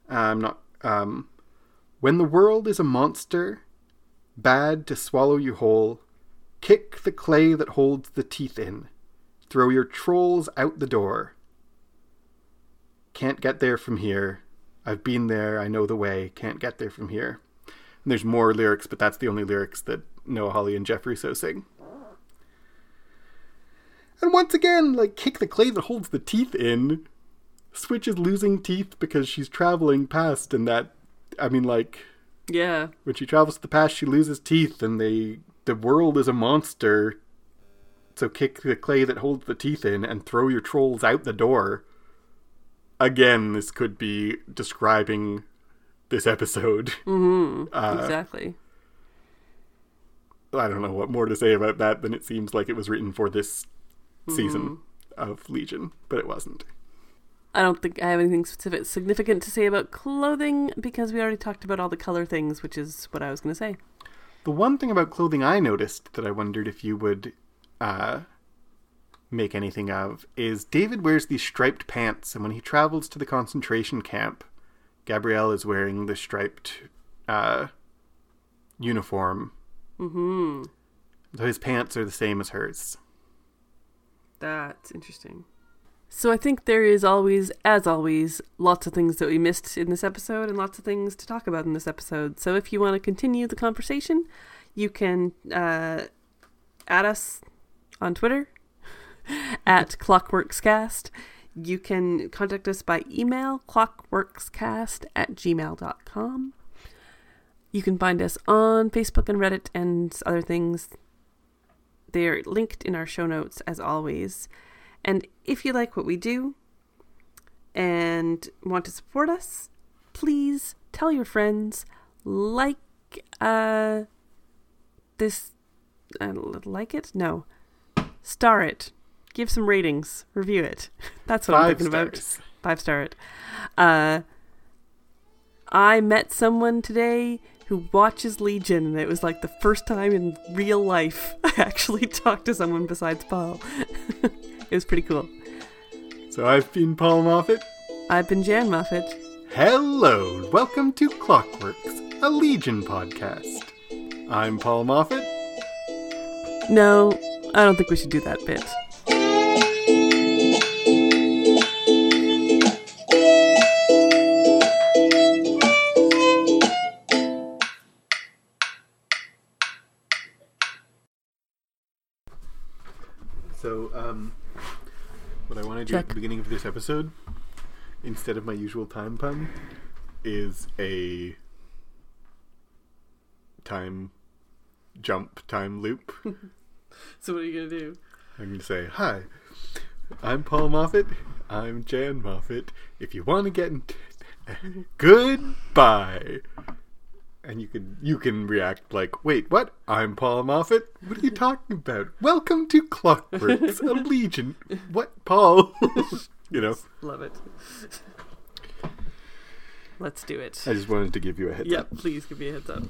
I'm not, um, when the world is a monster, bad to swallow you whole, kick the clay that holds the teeth in, throw your trolls out the door. Can't get there from here. I've been there, I know the way, can't get there from here. And there's more lyrics, but that's the only lyrics that Noah Hawley and Jeff Russo sing. And once again, like, kick the clay that holds the teeth in. Switch is losing teeth because she's traveling past, and that, I mean, like, Yeah. when she travels to the past, she loses teeth, and they, the world is a monster. So kick the clay that holds the teeth in and throw your trolls out the door. Again, this could be describing this episode. Mm-hmm. Uh, exactly. I don't know what more to say about that than it seems like it was written for this season of Legion, but it wasn't. I don't think I have anything specific significant to say about clothing because we already talked about all the color things, which is what I was going to say. The one thing about clothing I noticed that I wondered if you would uh, make anything of is David wears these striped pants, and when he travels to the concentration camp, Gabrielle is wearing the striped uh, uniform. Mm-hmm. So his pants are the same as hers. That's interesting. So I think there is always, as always, lots of things that we missed in this episode and lots of things to talk about in this episode. So if you want to continue the conversation, you can uh, add us on Twitter at ClockworksCast. You can contact us by email, clockworkscast at gmail.com. You can find us on Facebook and Reddit and other things. They're linked in our show notes as always. And if you like what we do and want to support us, please tell your friends, like uh this uh, like it? No. Star it. Give some ratings. Review it. That's what I'm Five thinking about. Five star it. Uh I met someone today who watches Legion, and it was like the first time in real life I actually talked to someone besides Paul. it was pretty cool. So I've been Paul Moffat. I've been Jan Moffat. Hello, welcome to Clockworks, a Legion podcast. I'm Paul Moffat. No, I don't think we should do that bit. So, um, what I want to do at the beginning of this episode, instead of my usual time pun, is a time jump, time loop. So what are you gonna do? I'm going to say, Hi, I'm Paul Moffat. I'm Jan Moffat. If you want to get in t- goodbye. And you can you can react like, wait, what? I'm Paul Moffat. What are you talking about? Welcome to Clockworks, a Legion. What, Paul? you know, Love it. Let's do it. I just wanted to give you a heads Yep, up. Yeah, please give me a heads up.